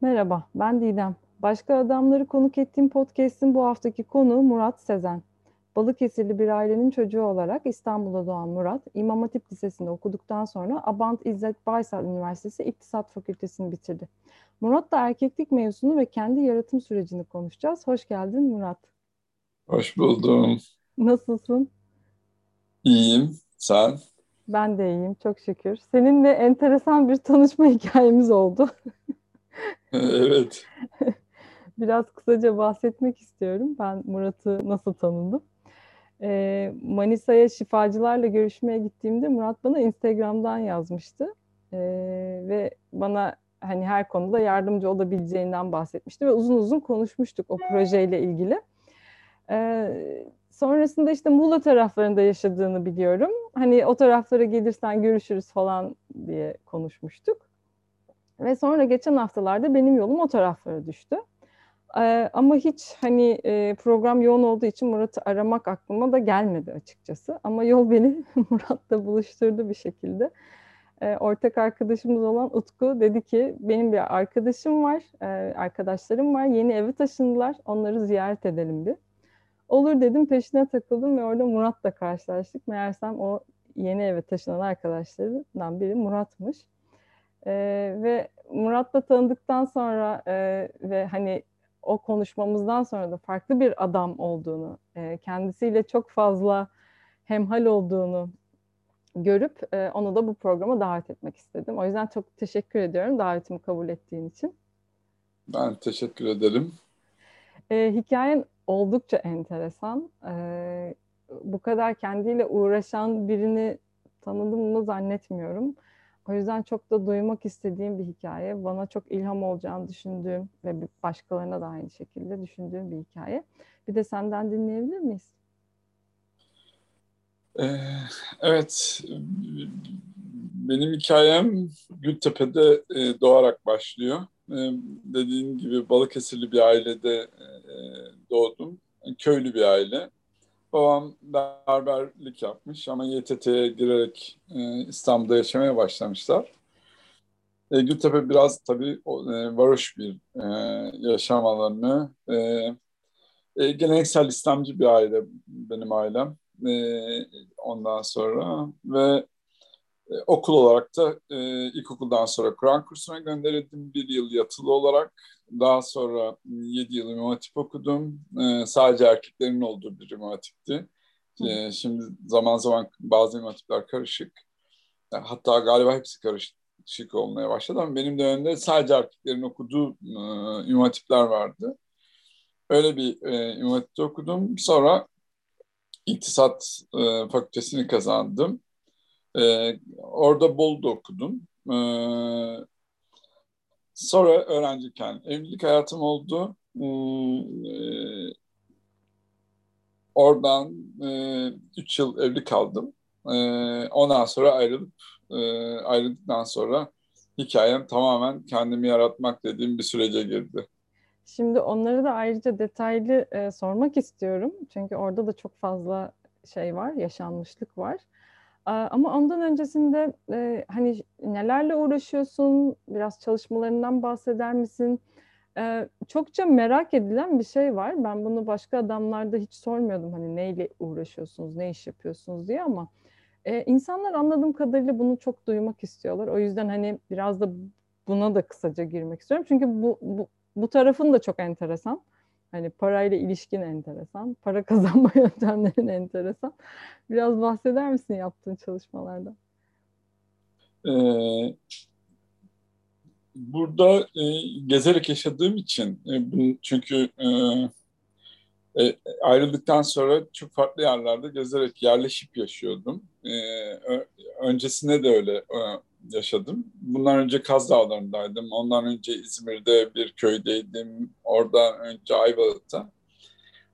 Merhaba, ben Didem. Başka adamları konuk ettiğim podcast'in bu haftaki konuğu Murat Sezen. Balıkesirli bir ailenin çocuğu olarak İstanbul'da doğan Murat, İmam Hatip Lisesi'nde okuduktan sonra Abant İzzet Baysal Üniversitesi İktisat Fakültesini bitirdi. Murat da erkeklik mevzusunu ve kendi yaratım sürecini konuşacağız. Hoş geldin Murat. Hoş buldum. Nasılsın? İyiyim. Sen? Ben de iyiyim, çok şükür. Seninle enteresan bir tanışma hikayemiz oldu. Evet. Biraz kısaca bahsetmek istiyorum. Ben Murat'ı nasıl tanıdım? Ee, Manisa'ya şifacılarla görüşmeye gittiğimde Murat bana Instagram'dan yazmıştı. Ee, ve bana hani her konuda yardımcı olabileceğinden bahsetmişti ve uzun uzun konuşmuştuk o projeyle ilgili. Ee, sonrasında işte Muğla taraflarında yaşadığını biliyorum. Hani o taraflara gelirsen görüşürüz falan diye konuşmuştuk. Ve sonra geçen haftalarda benim yolum o taraflara düştü. Ee, ama hiç hani e, program yoğun olduğu için Murat'ı aramak aklıma da gelmedi açıkçası. Ama yol beni Murat'la buluşturdu bir şekilde. Ee, ortak arkadaşımız olan Utku dedi ki benim bir arkadaşım var, e, arkadaşlarım var. Yeni eve taşındılar. Onları ziyaret edelim bir. Olur dedim peşine takıldım ve orada Murat'la karşılaştık. Meğersem o yeni eve taşınan arkadaşlarından biri Murat'mış. Ee, ve Murat'la tanıdıktan sonra e, ve hani o konuşmamızdan sonra da farklı bir adam olduğunu, e, kendisiyle çok fazla hemhal olduğunu görüp e, onu da bu programa davet etmek istedim. O yüzden çok teşekkür ediyorum davetimi kabul ettiğin için. Ben teşekkür ederim. E, hikayen oldukça enteresan. E, bu kadar kendiyle uğraşan birini tanıdım mı zannetmiyorum. O yüzden çok da duymak istediğim bir hikaye. Bana çok ilham olacağını düşündüğüm ve başkalarına da aynı şekilde düşündüğüm bir hikaye. Bir de senden dinleyebilir miyiz? Ee, evet, benim hikayem Gültepe'de e, doğarak başlıyor. E, dediğin gibi Balıkesirli bir ailede e, doğdum. Köylü bir aile. Babam berberlik yapmış ama YTT'ye girerek e, İstanbul'da yaşamaya başlamışlar. E, Gültepe biraz tabii e, varoş bir e, yaşam alanı. E, e, geleneksel İslamcı bir aile benim ailem. E, ondan sonra ve e, okul olarak da e, ilkokuldan sonra Kur'an kursuna gönderildim. Bir yıl yatılı olarak. Daha sonra 7 yıl İmam Hatip okudum. E, sadece erkeklerin olduğu bir İmam Hatip'ti. E, şimdi zaman zaman bazı İmam Hatipler karışık. Hatta galiba hepsi karışık olmaya başladı ama benim dönemde sadece erkeklerin okuduğu e, İmam Hatipler vardı. Öyle bir e, İmam Hatip'te okudum. Sonra İktisat e, Fakültesini kazandım. E, orada Bolu'da okudum. E, sonra öğrenciyken evlilik hayatım oldu. E, oradan e, üç yıl evli kaldım. E, ondan sonra ayrılıp e, ayrıldıktan sonra hikayem tamamen kendimi yaratmak dediğim bir sürece girdi. Şimdi onları da ayrıca detaylı e, sormak istiyorum. Çünkü orada da çok fazla şey var, yaşanmışlık var. Ama ondan öncesinde e, hani nelerle uğraşıyorsun? Biraz çalışmalarından bahseder misin? E, çokça merak edilen bir şey var. Ben bunu başka adamlarda hiç sormuyordum. Hani neyle uğraşıyorsunuz, ne iş yapıyorsunuz diye ama e, insanlar anladığım kadarıyla bunu çok duymak istiyorlar. O yüzden hani biraz da buna da kısaca girmek istiyorum. Çünkü bu, bu, bu tarafın da çok enteresan. Hani parayla ilişkin enteresan, para kazanma yöntemlerin enteresan. Biraz bahseder misin yaptığın çalışmalarda? Ee, burada e, gezerek yaşadığım için, e, çünkü e, ayrıldıktan sonra çok farklı yerlerde gezerek yerleşip yaşıyordum. Öncesinde de öyle yaşadım. Bundan önce Kaz Dağları'ndaydım. Ondan önce İzmir'de bir köydeydim. Oradan önce Ayvalık'ta.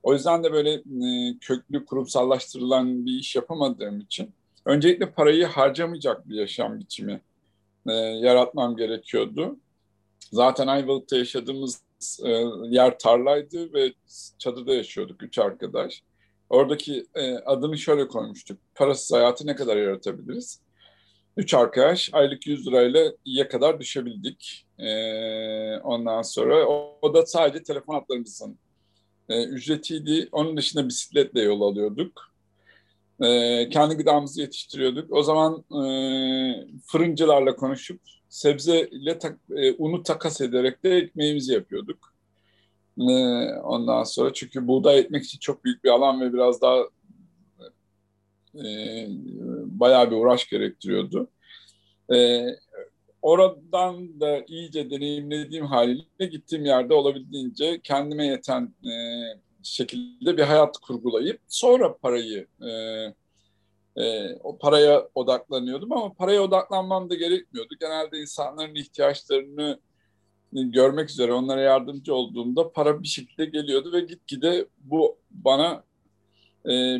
O yüzden de böyle e, köklü kurumsallaştırılan bir iş yapamadığım için öncelikle parayı harcamayacak bir yaşam biçimi e, yaratmam gerekiyordu. Zaten Ayvalık'ta yaşadığımız e, yer tarlaydı ve çadırda yaşıyorduk üç arkadaş. Oradaki adını şöyle koymuştuk. Parasız hayatı ne kadar yaratabiliriz? Üç arkadaş aylık 100 lirayla iyiye kadar düşebildik. Ee, ondan sonra o, o da sadece telefon hatlarımızın e, ücretiydi. Onun dışında bisikletle yol alıyorduk. E, kendi gıdamızı yetiştiriyorduk. O zaman e, fırıncılarla konuşup sebze ile ta, e, unu takas ederek de ekmeğimizi yapıyorduk. E, ondan sonra çünkü buğday ekmek için çok büyük bir alan ve biraz daha e, bayağı bir uğraş gerektiriyordu. E, oradan da iyice deneyimlediğim haliyle gittiğim yerde olabildiğince kendime yeten e, şekilde bir hayat kurgulayıp sonra parayı e, e, o paraya odaklanıyordum ama paraya odaklanmam da gerekmiyordu. Genelde insanların ihtiyaçlarını görmek üzere onlara yardımcı olduğumda para bir şekilde geliyordu ve gitgide bu bana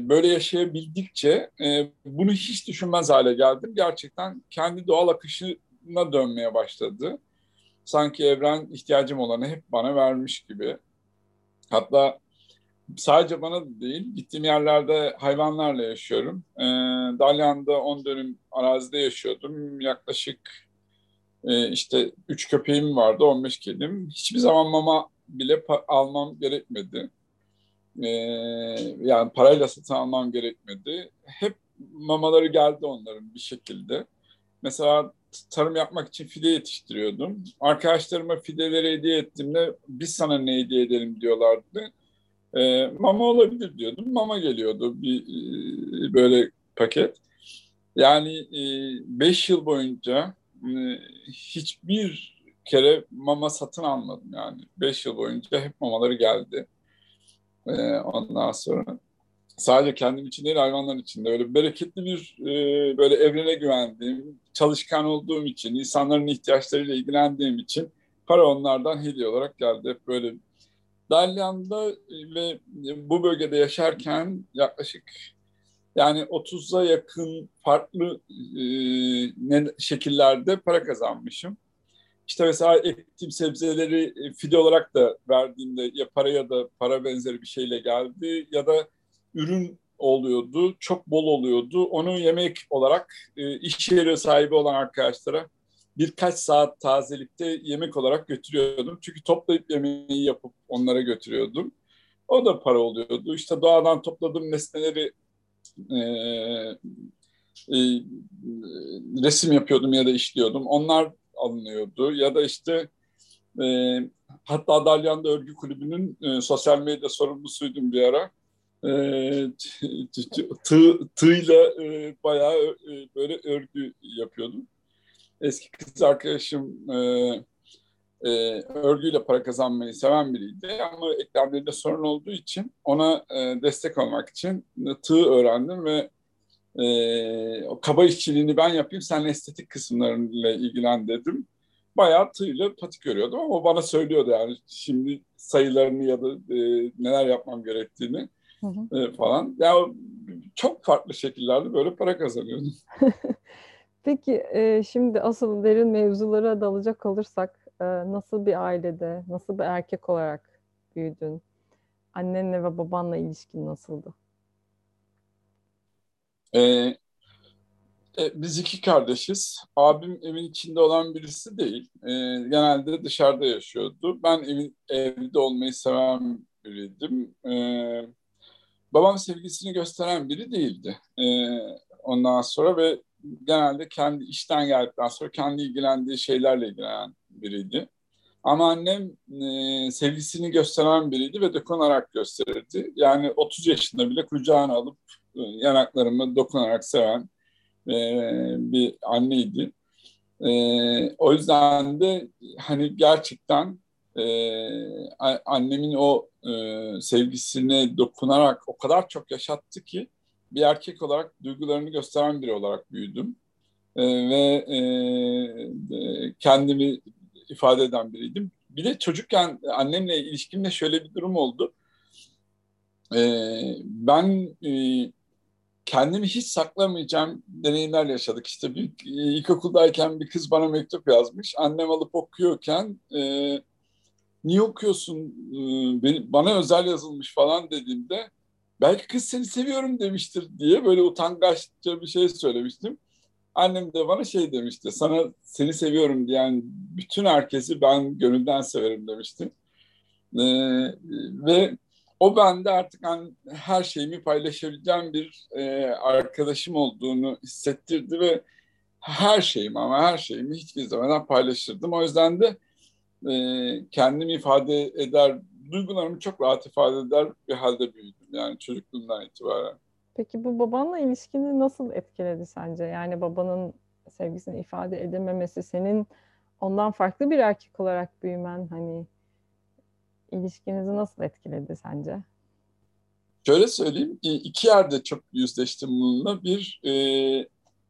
böyle yaşayabildikçe e, bunu hiç düşünmez hale geldim. Gerçekten kendi doğal akışına dönmeye başladı. Sanki evren ihtiyacım olanı hep bana vermiş gibi. Hatta sadece bana değil, gittiğim yerlerde hayvanlarla yaşıyorum. E, Dalyan'da 10 dönüm arazide yaşıyordum. Yaklaşık e, işte 3 köpeğim vardı, 15 kedim. Hiçbir zaman mama bile almam gerekmedi. E, yani parayla satın almam gerekmedi. Hep mamaları geldi onların bir şekilde. Mesela tarım yapmak için fide yetiştiriyordum. Arkadaşlarıma fideleri hediye ettiğimde biz sana ne hediye edelim diyorlardı e, mama olabilir diyordum. Mama geliyordu bir e, böyle paket. Yani e, beş yıl boyunca e, hiçbir kere mama satın almadım yani. Beş yıl boyunca hep mamaları geldi. E, ondan sonra sadece kendim için değil hayvanlar için de öyle bereketli bir e, böyle evrene güvendiğim, çalışkan olduğum için, insanların ihtiyaçlarıyla ilgilendiğim için para onlardan hediye olarak geldi. Hep böyle Dalyan'da ve bu bölgede yaşarken yaklaşık yani 30'a yakın farklı e, ne, şekillerde para kazanmışım. İşte mesela ektiğim sebzeleri e, fide olarak da verdiğimde ya para ya da para benzeri bir şeyle geldi ya da ürün oluyordu, çok bol oluyordu. Onu yemek olarak e, iş yeri sahibi olan arkadaşlara birkaç saat tazelikte yemek olarak götürüyordum. Çünkü toplayıp yemeği yapıp onlara götürüyordum. O da para oluyordu. İşte doğadan topladığım nesneleri e, e, resim yapıyordum ya da işliyordum. Onlar alınıyordu. Ya da işte e, hatta Dalyan'da Örgü Kulübü'nün e, sosyal medya sorumlusuydum bir ara. E, tığ, tığla e, bayağı e, böyle örgü yapıyordum eski kız arkadaşım e, e, örgüyle para kazanmayı seven biriydi ama eklemlerinde sorun olduğu için ona e, destek olmak için tığ öğrendim ve e, o kaba işçiliğini ben yapayım sen estetik kısımlarıyla ilgilen dedim. Bayağı tığla patik örüyordum ama bana söylüyordu yani şimdi sayılarını ya da e, neler yapmam gerektiğini hı hı. E, falan. Yani çok farklı şekillerde böyle para kazanıyordum. Peki e, şimdi asıl derin mevzulara dalacak olursak e, nasıl bir ailede, nasıl bir erkek olarak büyüdün? Annenle ve babanla ilişkin nasıldı? Ee, e, biz iki kardeşiz. Abim evin içinde olan birisi değil. E, genelde dışarıda yaşıyordu. Ben evin evde olmayı seven biriydim. E, babam sevgisini gösteren biri değildi. E, ondan sonra ve genelde kendi işten geldikten sonra kendi ilgilendiği şeylerle ilgilenen biriydi. Ama annem e, sevgisini gösteren biriydi ve dokunarak gösterirdi. Yani 30 yaşında bile kucağına alıp yanaklarımı dokunarak seven e, bir anneydi. E, o yüzden de hani gerçekten e, annemin o e, sevgisine dokunarak o kadar çok yaşattı ki bir erkek olarak duygularını gösteren biri olarak büyüdüm. E, ve e, kendimi ifade eden biriydim. Bir de çocukken annemle ilişkimde şöyle bir durum oldu. E, ben e, kendimi hiç saklamayacağım deneyimler yaşadık. İşte bir ilkokuldayken bir kız bana mektup yazmış. Annem alıp okuyorken e, niye okuyorsun e, bana özel yazılmış falan dediğimde belki kız seni seviyorum demiştir diye böyle utangaçça bir şey söylemiştim. Annem de bana şey demişti. Sana seni seviyorum diyen bütün herkesi ben gönülden severim demişti. Ee, ve o bende artık hani her şeyimi paylaşabileceğim bir e, arkadaşım olduğunu hissettirdi ve her şeyimi ama her şeyimi hiç gizlemeden paylaşırdım. O yüzden de e, kendimi ifade eder, duygularımı çok rahat ifade eder bir halde büyüdüm yani çocukluğumdan itibaren. Peki bu babanla ilişkini nasıl etkiledi sence? Yani babanın sevgisini ifade edememesi senin ondan farklı bir erkek olarak büyümen hani ilişkinizi nasıl etkiledi sence? Şöyle söyleyeyim, iki yerde çok yüzleştim bununla. Bir, e,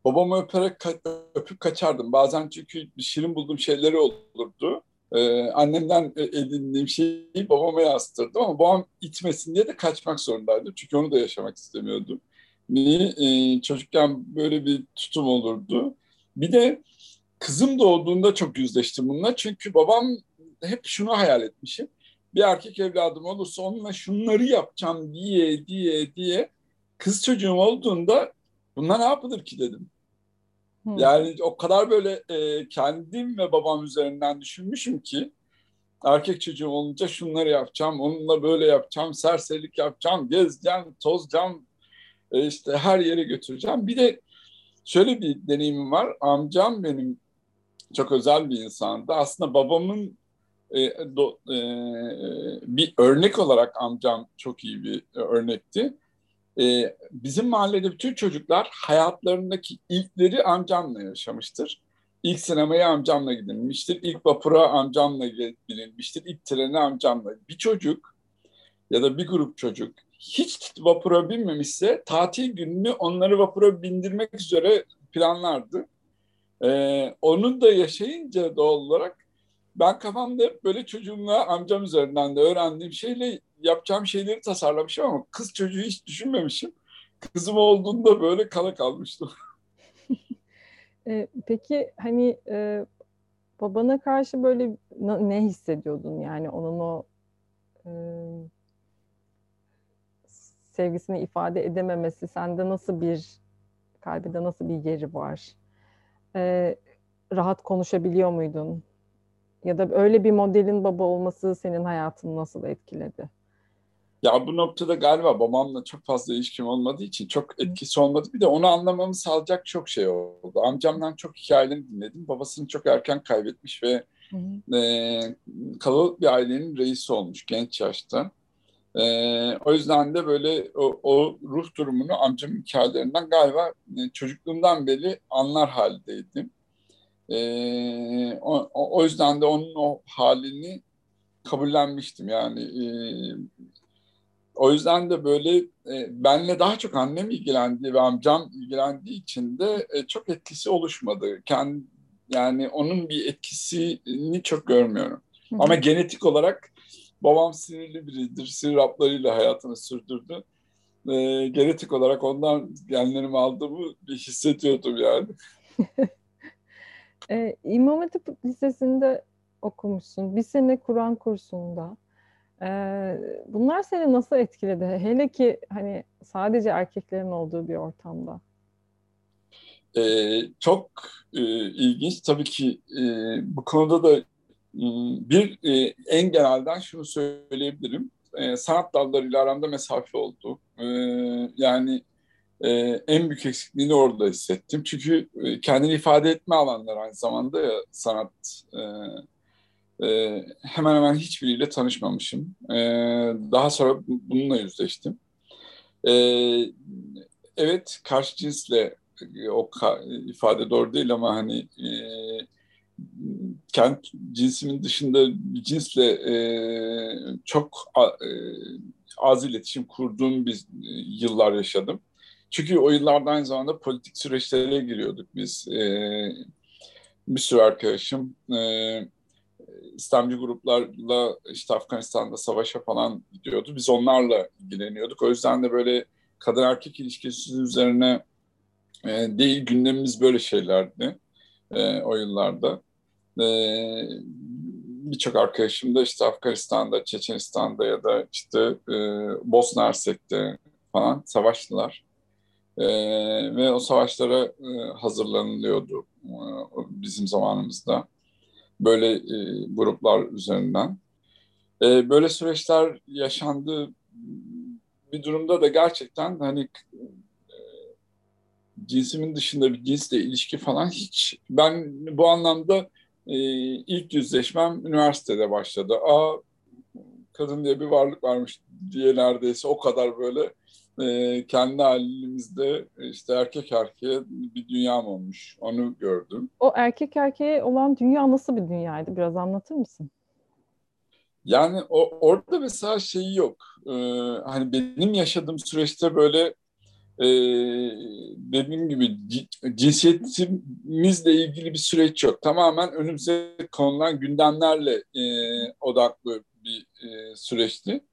babamı öperek ka- öpüp kaçardım. Bazen çünkü şirin bulduğum şeyleri olurdu. Ee, annemden edindiğim şeyi babama yansıtırdım ama babam itmesin diye de kaçmak zorundaydı. Çünkü onu da yaşamak istemiyordum. Niye? Ee, çocukken böyle bir tutum olurdu. Bir de kızım doğduğunda çok yüzleştim bununla. Çünkü babam hep şunu hayal etmişim. Bir erkek evladım olursa onunla şunları yapacağım diye diye diye kız çocuğum olduğunda bunlar ne yapılır ki dedim. Yani o kadar böyle e, kendim ve babam üzerinden düşünmüşüm ki erkek çocuğum olunca şunları yapacağım, onunla böyle yapacağım, serserilik yapacağım, gezeceğim, tozacağım, e, işte her yere götüreceğim. Bir de şöyle bir deneyimim var. Amcam benim çok özel bir insandı. Aslında babamın e, do, e, bir örnek olarak amcam çok iyi bir örnekti e, bizim mahallede bütün çocuklar hayatlarındaki ilkleri amcamla yaşamıştır. İlk sinemaya amcamla gidilmiştir. İlk vapura amcamla binilmiştir. İlk trene amcamla. Bir çocuk ya da bir grup çocuk hiç vapura binmemişse tatil gününü onları vapura bindirmek üzere planlardı. Ee, onun da yaşayınca doğal olarak ben kafamda böyle çocuğumla amcam üzerinden de öğrendiğim şeyle yapacağım şeyleri tasarlamışım ama kız çocuğu hiç düşünmemişim. Kızım olduğunda böyle kala kalmıştım. e, peki hani e, babana karşı böyle ne hissediyordun yani onun o e, sevgisini ifade edememesi sende nasıl bir kalbinde nasıl bir yeri var? E, rahat konuşabiliyor muydun? Ya da öyle bir modelin baba olması senin hayatını nasıl etkiledi? Ya bu noktada galiba babamla çok fazla ilişkim olmadığı için çok etkisi olmadı. Bir de onu anlamamı sağlayacak çok şey oldu. Amcamdan çok hikayelerini dinledim. Babasını çok erken kaybetmiş ve e, kalabalık bir ailenin reisi olmuş genç yaşta. E, o yüzden de böyle o, o ruh durumunu amcamın hikayelerinden galiba e, çocukluğumdan beri anlar haldeydim. E, o, o yüzden de onun o halini kabullenmiştim. Yani e, o yüzden de böyle e, benle daha çok annem ilgilendiği ve amcam ilgilendiği için de e, çok etkisi oluşmadı. Kendi, yani onun bir etkisini çok görmüyorum. Hı-hı. Ama genetik olarak babam sinirli biridir. Sinir haplarıyla hayatını sürdürdü. E, genetik olarak ondan genlerimi aldığımı hissediyordum yani. e, İmam Hatip Lisesi'nde okumuşsun. Bir sene Kur'an kursunda. Ee, bunlar seni nasıl etkiledi? Hele ki hani sadece erkeklerin olduğu bir ortamda. Ee, çok e, ilginç. Tabii ki e, bu konuda da e, bir e, en genelden şunu söyleyebilirim. E, sanat dallarıyla aramda mesafe oldu. E, yani e, en büyük eksikliğini orada hissettim. Çünkü e, kendini ifade etme alanları aynı zamanda ya, sanat e, e, hemen hemen hiçbiriyle tanışmamışım. E, daha sonra bununla yüzleştim. E, evet, karşı cinsle e, o ifade doğru değil ama hani e, kendi cinsimin dışında cinsle e, çok a, e, az iletişim kurduğum bir yıllar yaşadım. Çünkü o yıllarda aynı zamanda politik süreçlere giriyorduk biz. E, bir sürü arkadaşım e, İslamcı gruplarla işte Afganistan'da savaşa falan gidiyordu. Biz onlarla ilgileniyorduk. O yüzden de böyle kadın erkek ilişkisi üzerine e, değil gündemimiz böyle şeylerdi e, o yıllarda. E, Birçok arkadaşım da işte Afganistan'da, Çeçenistan'da ya da işte e, Bosna Hersek'te falan savaştılar. E, ve o savaşlara e, hazırlanılıyordu e, bizim zamanımızda. Böyle e, gruplar üzerinden. E, böyle süreçler yaşandı bir durumda da gerçekten hani e, cinsimin dışında bir cinsle ilişki falan hiç ben bu anlamda e, ilk yüzleşmem üniversitede başladı. Aa kadın diye bir varlık varmış diye neredeyse o kadar böyle e, kendi halimizde işte erkek erkeğe bir dünyam olmuş. Onu gördüm. O erkek erkeğe olan dünya nasıl bir dünyaydı? Biraz anlatır mısın? Yani o, orada mesela şeyi yok. Ee, hani benim yaşadığım süreçte böyle e, dediğim gibi cinsiyetimizle ilgili bir süreç yok. Tamamen önümüze konulan gündemlerle e, odaklı bir e, süreçti.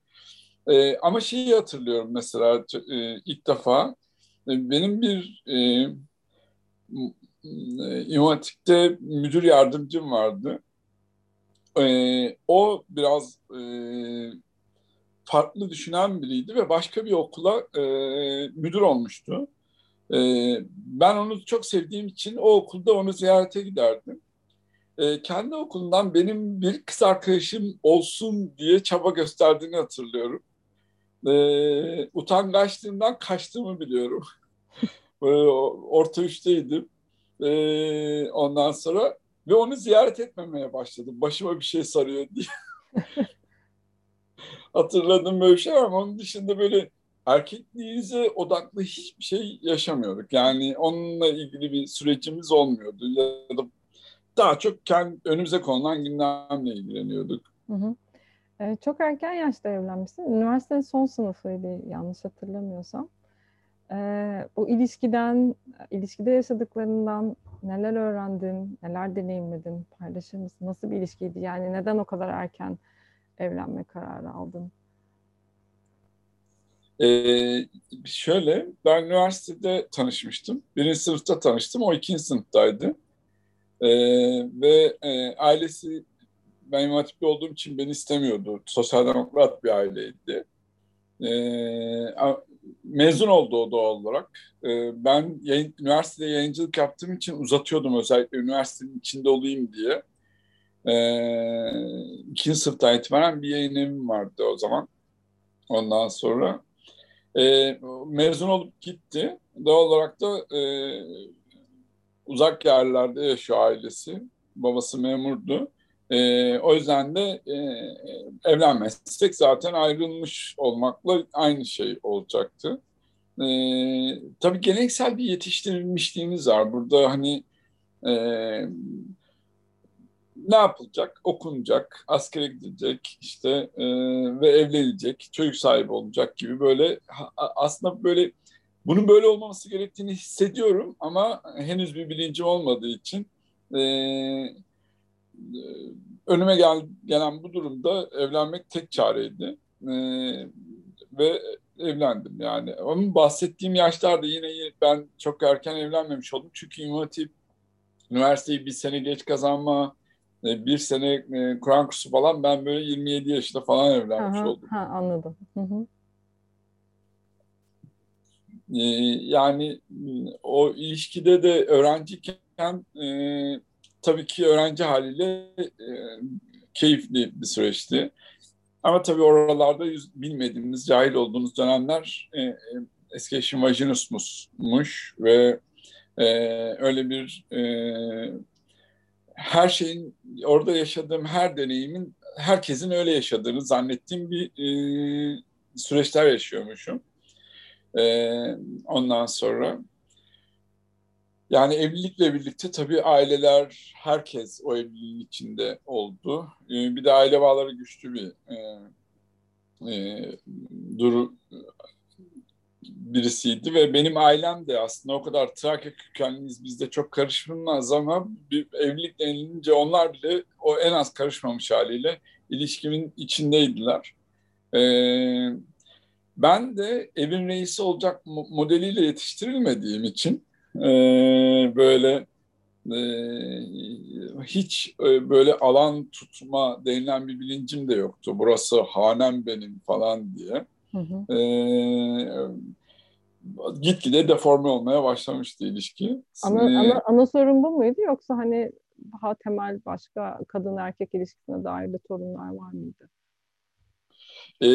E, ama şeyi hatırlıyorum mesela e, ilk defa e, benim bir e, e İmatik'te müdür yardımcım vardı. E, o biraz e, farklı düşünen biriydi ve başka bir okula e, müdür olmuştu. E, ben onu çok sevdiğim için o okulda onu ziyarete giderdim. E, kendi okulundan benim bir kız arkadaşım olsun diye çaba gösterdiğini hatırlıyorum. E, utangaçlığından kaçtığımı biliyorum. orta üçteydim. E, ondan sonra ve onu ziyaret etmemeye başladım. Başıma bir şey sarıyor diye. Hatırladığım böyle şey ama onun dışında böyle erkekliğimize odaklı hiçbir şey yaşamıyorduk. Yani onunla ilgili bir sürecimiz olmuyordu. Ya da daha çok kendi önümüze konulan gündemle ilgileniyorduk. Hı hı. Ee, çok erken yaşta evlenmişsin. Üniversitenin son sınıfıydı yanlış hatırlamıyorsam. Ee, bu ilişkiden, ilişkide yaşadıklarından neler öğrendin, neler deneyimledin, paylaşır mısın? Nasıl bir ilişkiydi? Yani neden o kadar erken evlenme kararı aldın? Ee, şöyle, ben üniversitede tanışmıştım. Birinci sınıfta tanıştım, o ikinci sınıftaydı. Ee, ve e, ailesi, ben imam olduğum için beni istemiyordu. Sosyal demokrat bir aileydi. Ee, mezun oldu o doğal olarak. Ee, ben yayın, üniversitede yayıncılık yaptığım için uzatıyordum özellikle üniversitenin içinde olayım diye. Ee, ikinci sınıftan itibaren bir yayın evim vardı o zaman. Ondan sonra e, mezun olup gitti. Doğal olarak da e, uzak yerlerde yaşıyor ailesi. Babası memurdu. E, o yüzden de e, evlenmezsek zaten ayrılmış olmakla aynı şey olacaktı. E, tabii geleneksel bir yetiştirilmişliğimiz var. Burada hani e, ne yapılacak? Okunacak, askere gidecek, işte e, ve evlenecek, çocuk sahibi olacak gibi böyle aslında böyle bunun böyle olmaması gerektiğini hissediyorum ama henüz bir bilincim olmadığı için e, önüme gel, gelen bu durumda evlenmek tek çareydi. E, ve evlendim yani. Onun bahsettiğim yaşlarda yine ben çok erken evlenmemiş oldum. Çünkü İmam üniversiteyi bir sene geç kazanma, e, bir sene e, Kur'an kursu falan ben böyle 27 yaşında falan evlenmiş Aha, oldum. Ha, anladım. Hı hı. E, yani o ilişkide de öğrenciyken e, tabii ki öğrenci haliyle e, keyifli bir süreçti. Ama tabii oralarda yüz, bilmediğimiz, cahil olduğumuz dönemler e, eski eşim vajinusmusmuş ve e, öyle bir e, her şeyin orada yaşadığım her deneyimin herkesin öyle yaşadığını zannettiğim bir e, süreçler yaşıyormuşum. E, ondan sonra yani evlilikle birlikte tabii aileler, herkes o evliliğin içinde oldu. E, bir de aile bağları güçlü bir e, e, duru birisiydi ve benim ailem de aslında o kadar Trakya kökenliyiz bizde çok karışılmaz ama bir evlilik denilince onlar bile o en az karışmamış haliyle ilişkimin içindeydiler. Ee, ben de evin reisi olacak modeliyle yetiştirilmediğim için e, böyle e, hiç e, böyle alan tutma denilen bir bilincim de yoktu. Burası hanem benim falan diye. Hı hı. E, gitgide deforme olmaya başlamıştı ilişki. Ana, ana, ana sorun bu muydu yoksa hani daha temel başka kadın erkek ilişkisine dair de sorunlar var mıydı? Ee,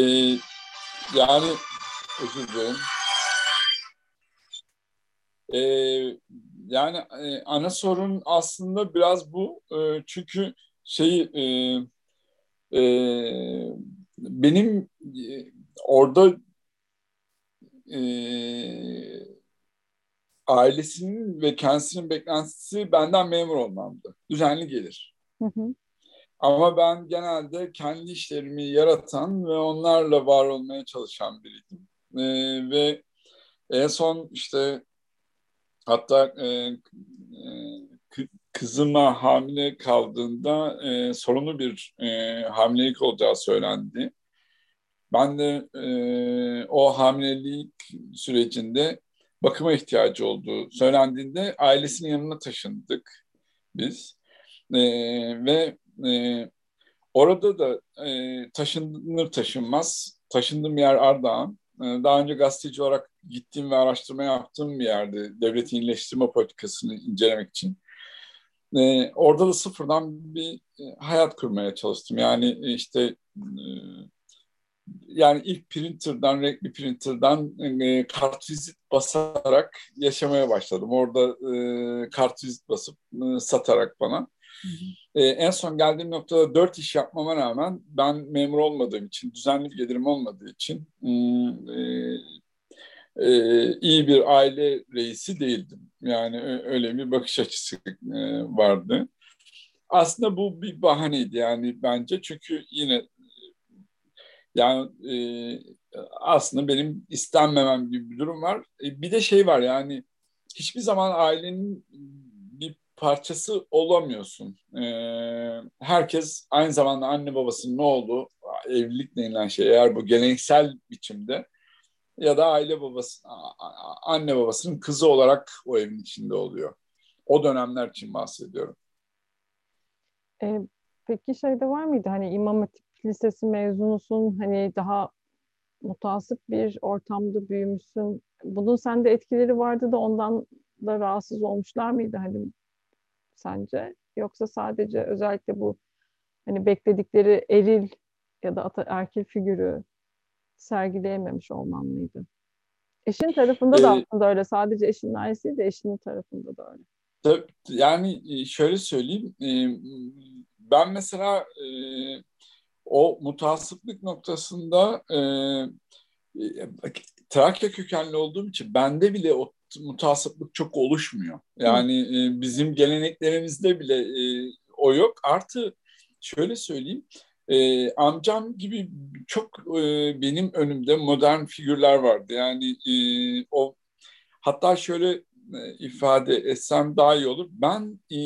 yani özür dilerim. Ee, yani e, ana sorun aslında biraz bu. E, çünkü şey e, e, benim e, orada e, ailesinin ve kendisinin beklentisi benden memur olmamdı. Düzenli gelir. Hı hı. Ama ben genelde kendi işlerimi yaratan ve onlarla var olmaya çalışan biriydim. E, ve en son işte hatta e, e, kızıma hamile kaldığında e, sorunlu bir e, hamilelik olacağı söylendi. Ben de e, o hamilelik sürecinde bakıma ihtiyacı olduğu söylendiğinde ailesinin yanına taşındık biz. E, ve e, orada da e, taşınır taşınmaz, taşındığım yer Ardahan. E, daha önce gazeteci olarak gittiğim ve araştırma yaptığım bir yerde devletin iyileştirme politikasını incelemek için. E, orada da sıfırdan bir e, hayat kurmaya çalıştım. Yani e, işte e, yani ilk printer'dan, renkli printer'dan e, kartvizit basarak yaşamaya başladım. Orada e, kartvizit basıp e, satarak bana. E, en son geldiğim noktada dört iş yapmama rağmen ben memur olmadığım için, düzenli bir gelirim olmadığı için e, e, iyi bir aile reisi değildim. Yani öyle bir bakış açısı e, vardı. Aslında bu bir bahaneydi yani bence çünkü yine yani e, aslında benim istenmemem gibi bir durum var. E, bir de şey var yani hiçbir zaman ailenin bir parçası olamıyorsun. E, herkes aynı zamanda anne babasının ne olduğu evlilik denilen şey eğer bu geleneksel biçimde ya da aile babası anne babasının kızı olarak o evin içinde oluyor. O dönemler için bahsediyorum. E, peki şeyde var mıydı hani İmam Hatip Lisesi mezunusun hani daha mutasip bir ortamda büyümüşsün. Bunun sende etkileri vardı da ondan da rahatsız olmuşlar mıydı hani sence? Yoksa sadece özellikle bu hani bekledikleri eril ya da erkil figürü sergileyememiş olman mıydı? Eşin tarafında da ee, aslında öyle. Sadece eşinin ailesi de eşinin tarafında da öyle. Yani e, şöyle söyleyeyim. E, ben mesela e, o mutasiplik noktasında Trakya kökenli olduğum için bende bile o mutasiplik çok oluşmuyor. Yani bizim geleneklerimizde bile o yok. Artı şöyle söyleyeyim e, amcam gibi çok e, benim önümde modern figürler vardı. Yani e, o hatta şöyle e, ifade etsem daha iyi olur. Ben e,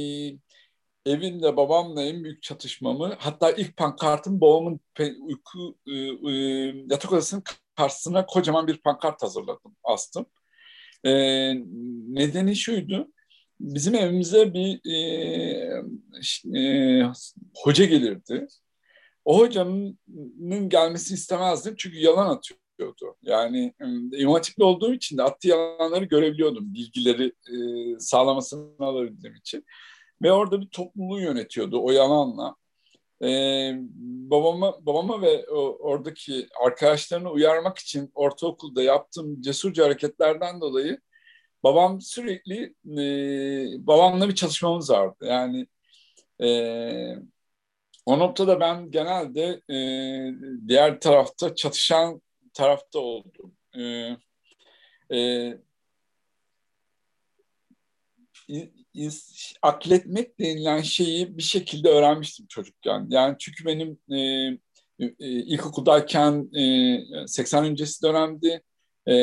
evinde babamla en büyük çatışmamı hatta ilk pankartım babamın uyku e, e, yatak odasının karşısına kocaman bir pankart hazırladım, astım. E, nedeni şuydu. Bizim evimize bir e, e, hoca gelirdi o hocanın gelmesini istemezdim çünkü yalan atıyordu. Yani imam olduğum için de attığı yalanları görebiliyordum. Bilgileri e, sağlamasını alabildiğim için. Ve orada bir topluluğu yönetiyordu o yalanla. Ee, babama, babama ve oradaki arkadaşlarını uyarmak için ortaokulda yaptığım cesurca hareketlerden dolayı babam sürekli e, babamla bir çalışmamız vardı. Yani e, o noktada ben genelde e, diğer tarafta çatışan tarafta oldum. E, e, akletmek denilen şeyi bir şekilde öğrenmiştim çocukken. Yani çünkü benim e, e, ilkokuldayken e, 80 öncesi dönemdi. E,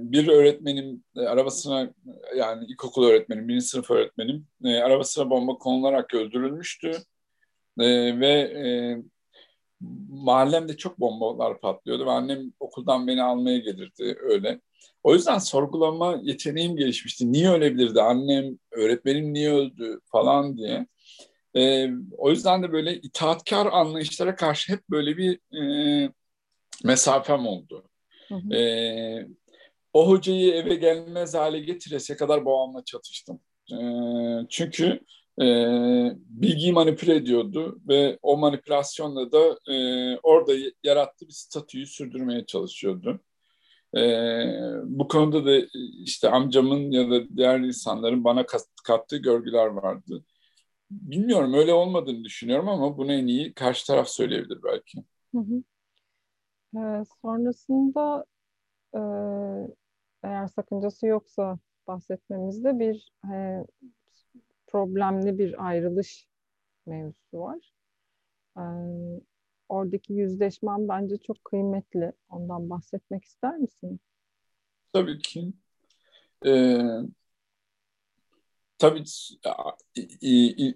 bir öğretmenim e, arabasına yani ilkokul öğretmenim, birinci sınıf öğretmenim e, arabasına bomba konularak öldürülmüştü. E, ve e, mahallemde çok bombalar patlıyordu ve annem okuldan beni almaya gelirdi öyle. O yüzden sorgulama yeteneğim gelişmişti. Niye ölebilirdi? Annem, öğretmenim niye öldü falan diye. E, o yüzden de böyle itaatkar anlayışlara karşı hep böyle bir e, mesafem oldu. Hı hı. E, o hocayı eve gelmez hale getirese kadar babamla çatıştım. E, çünkü e, bilgiyi manipüle ediyordu ve o manipülasyonla da e, orada yarattığı bir statüyü sürdürmeye çalışıyordu. E, bu konuda da işte amcamın ya da diğer insanların bana kattığı görgüler vardı. Bilmiyorum öyle olmadığını düşünüyorum ama bunu en iyi karşı taraf söyleyebilir belki. Hı hı. Ee, sonrasında e, eğer sakıncası yoksa bahsetmemizde bir e, problemli bir ayrılış mevzusu var. Ee, oradaki yüzleşmem bence çok kıymetli. Ondan bahsetmek ister misin? Tabii ki. Ee, tabii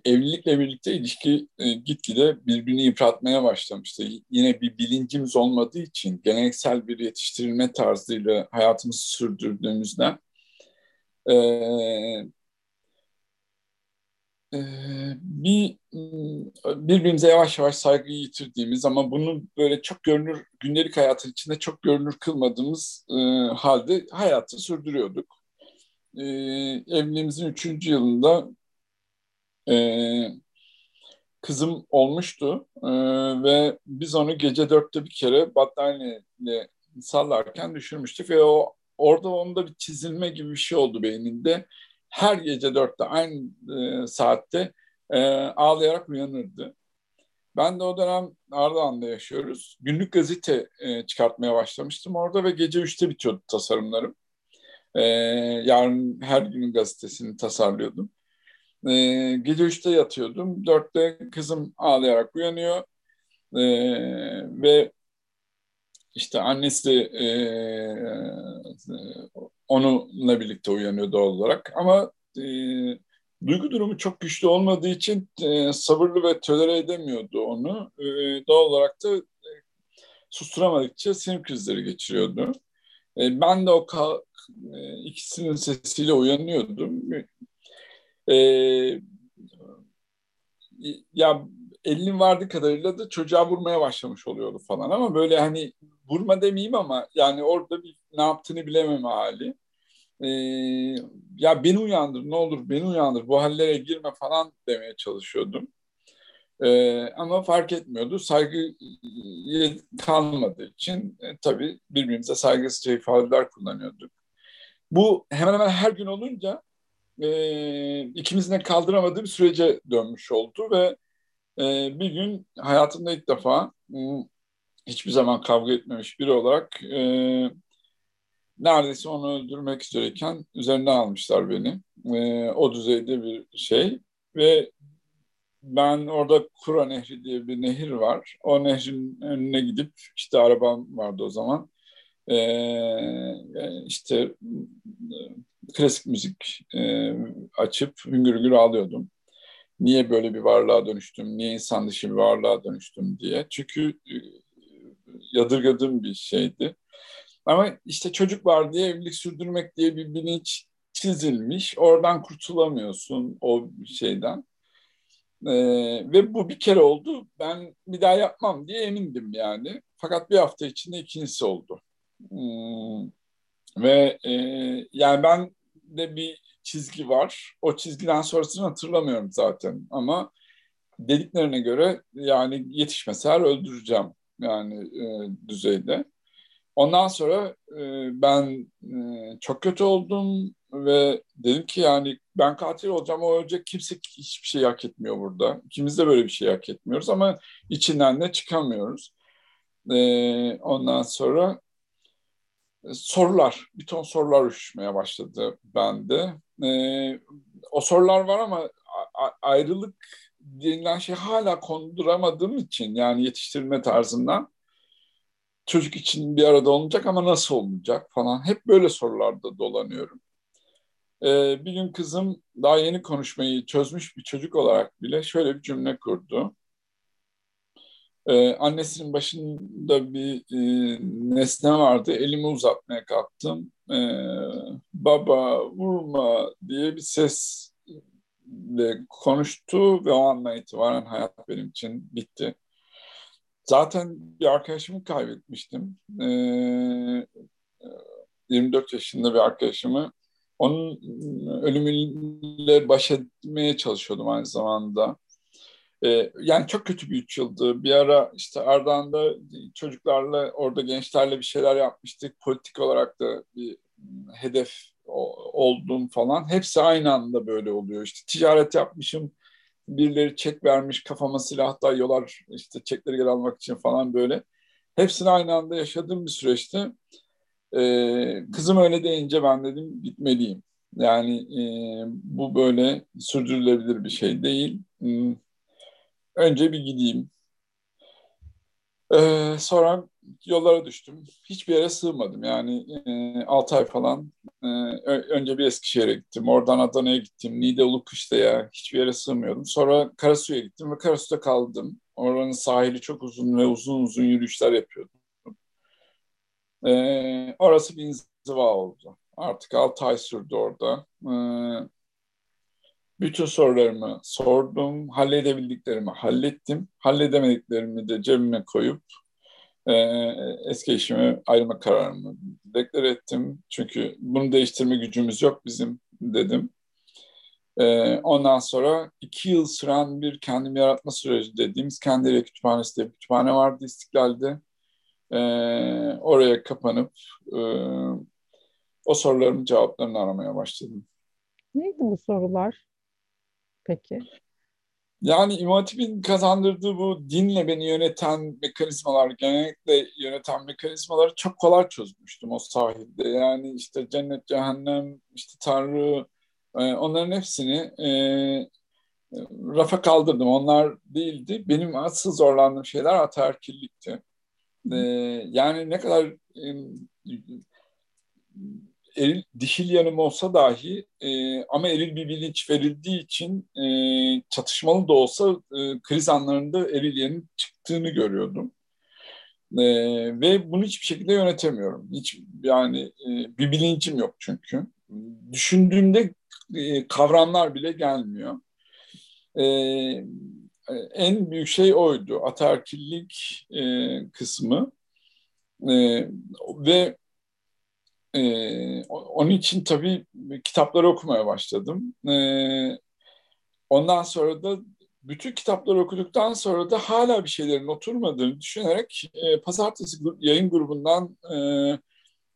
evlilikle birlikte ilişki e, gitgide birbirini yıpratmaya başlamıştı. Yine bir bilincimiz olmadığı için geleneksel bir yetiştirilme tarzıyla hayatımızı sürdürdüğümüzden e, e, bir birbirimize yavaş yavaş saygıyı yitirdiğimiz ama bunu böyle çok görünür gündelik hayatın içinde çok görünür kılmadığımız halde hayatı sürdürüyorduk e, evliliğimizin üçüncü yılında e, kızım olmuştu ve biz onu gece dörtte bir kere battaniyeyle sallarken düşürmüştük ve o orada onda bir çizilme gibi bir şey oldu beyninde. Her gece dörtte aynı e, saatte e, ağlayarak uyanırdı. Ben de o dönem Ardahan'da yaşıyoruz. Günlük gazete e, çıkartmaya başlamıştım orada ve gece üçte bitiyordu tasarımlarım. E, yarın her gün gazetesini tasarlıyordum. Gece üçte yatıyordum. Dörtte kızım ağlayarak uyanıyor. Ve işte annesi e, onunla birlikte uyanıyor doğal olarak. Ama e, duygu durumu çok güçlü olmadığı için e, sabırlı ve tölere edemiyordu onu. E, doğal olarak da e, susturamadıkça sinir krizleri geçiriyordu. E, ben de o ka- e, ikisinin sesiyle uyanıyordum. E, ya elinin vardı kadarıyla da çocuğa vurmaya başlamış oluyordu falan ama böyle hani vurma demeyeyim ama yani orada bir ne yaptığını bilememe hali. Ee, ya beni uyandır ne olur beni uyandır bu hallere girme falan demeye çalışıyordum. Ee, ama fark etmiyordu. Saygı kalmadığı için e, tabii birbirimize saygısızca ifadeler kullanıyorduk. Bu hemen hemen her gün olunca e, ikimizin de kaldıramadığı bir sürece dönmüş oldu ve e, bir gün hayatımda ilk defa hiçbir zaman kavga etmemiş biri olarak e, neredeyse onu öldürmek üzereyken üzerinden almışlar beni. E, o düzeyde bir şey ve ben orada Kura Nehri diye bir nehir var. O nehrin önüne gidip işte arabam vardı o zaman. Ee, işte klasik müzik e, açıp hüngür hüngür ağlıyordum. Niye böyle bir varlığa dönüştüm, niye insan dışı bir varlığa dönüştüm diye. Çünkü e, yadırgadığım bir şeydi. Ama işte çocuk var diye evlilik sürdürmek diye bir bilinç çizilmiş. Oradan kurtulamıyorsun o şeyden. Ee, ve bu bir kere oldu. Ben bir daha yapmam diye emindim yani. Fakat bir hafta içinde ikincisi oldu. Hmm. Ve e, yani ben de bir çizgi var. O çizgiden sonrasını hatırlamıyorum zaten. Ama dediklerine göre yani yetişmeseler öldüreceğim yani e, düzeyde. Ondan sonra e, ben e, çok kötü oldum ve dedim ki yani ben katil olacağım o ölecek kimse hiçbir şey hak etmiyor burada. İkimiz de böyle bir şey hak etmiyoruz ama içinden de çıkamıyoruz. E, ondan sonra e, sorular, bir ton sorular üşüşmeye başladı bende. E, o sorular var ama ayrılık denilen şey hala konduramadığım için yani yetiştirme tarzından çocuk için bir arada olacak ama nasıl olacak falan hep böyle sorularda dolanıyorum. Ee, bir gün kızım daha yeni konuşmayı çözmüş bir çocuk olarak bile şöyle bir cümle kurdu. Ee, annesinin başında bir e, nesne vardı. Elimi uzatmaya kalktım. Ee, Baba vurma diye bir sesle konuştu ve o andan itibaren hayat benim için bitti. Zaten bir arkadaşımı kaybetmiştim. Ee, 24 yaşında bir arkadaşımı onun ölümüyle baş etmeye çalışıyordum aynı zamanda. Ee, yani çok kötü bir üç yıldı. Bir ara işte Ardahan'da çocuklarla, orada gençlerle bir şeyler yapmıştık. Politik olarak da bir hedef oldum falan. Hepsi aynı anda böyle oluyor. İşte ticaret yapmışım, birileri çek vermiş, kafama silah dayıyorlar işte çekleri geri almak için falan böyle. Hepsini aynı anda yaşadığım bir süreçte ee, kızım öyle deyince ben dedim gitmeliyim. Yani e, bu böyle sürdürülebilir bir şey değil. Hmm. Önce bir gideyim. Ee, sonra yollara düştüm. Hiçbir yere sığmadım. Yani e, 6 ay falan e, önce bir Eskişehir'e gittim. Oradan Adana'ya gittim. Niğde Ulukışla'ya hiçbir yere sığmıyordum. Sonra Karasu'ya gittim ve Karasu'da kaldım. Oranın sahili çok uzun ve uzun uzun yürüyüşler yapıyordum. E, orası bir inziva oldu. Artık 6 ay sürdü orada. E, bütün sorularımı sordum, halledebildiklerimi hallettim. Halledemediklerimi de cebime koyup e, eski eşime ayrılma kararımı deklar ettim. Çünkü bunu değiştirme gücümüz yok bizim dedim. E, ondan sonra iki yıl süren bir kendimi yaratma süreci dediğimiz kendi evi kütüphanesi diye bir kütüphane vardı İstiklal'de. E, oraya kapanıp e, o soruların cevaplarını aramaya başladım. Neydi bu sorular? Peki. Yani İmam kazandırdığı bu dinle beni yöneten mekanizmalar, genellikle yöneten mekanizmaları çok kolay çözmüştüm o sahilde. Yani işte cennet, cehennem, işte Tanrı, e, onların hepsini e, rafa kaldırdım. Onlar değildi. Benim asıl zorlandığım şeyler ataerkillikti. E, yani ne kadar e, eril, dişil yanım olsa dahi e, ama eril bir bilinç verildiği için e, çatışmalı da olsa e, kriz anlarında eril yanın çıktığını görüyordum. E, ve bunu hiçbir şekilde yönetemiyorum. Hiç yani e, bir bilincim yok çünkü. Düşündüğümde e, kavramlar bile gelmiyor. E, en büyük şey oydu. Ataerkillik e, kısmı. E, ve e, onun için tabii kitapları okumaya başladım. E, ondan sonra da bütün kitapları okuduktan sonra da hala bir şeylerin oturmadığını düşünerek e, pazartesi yayın grubundan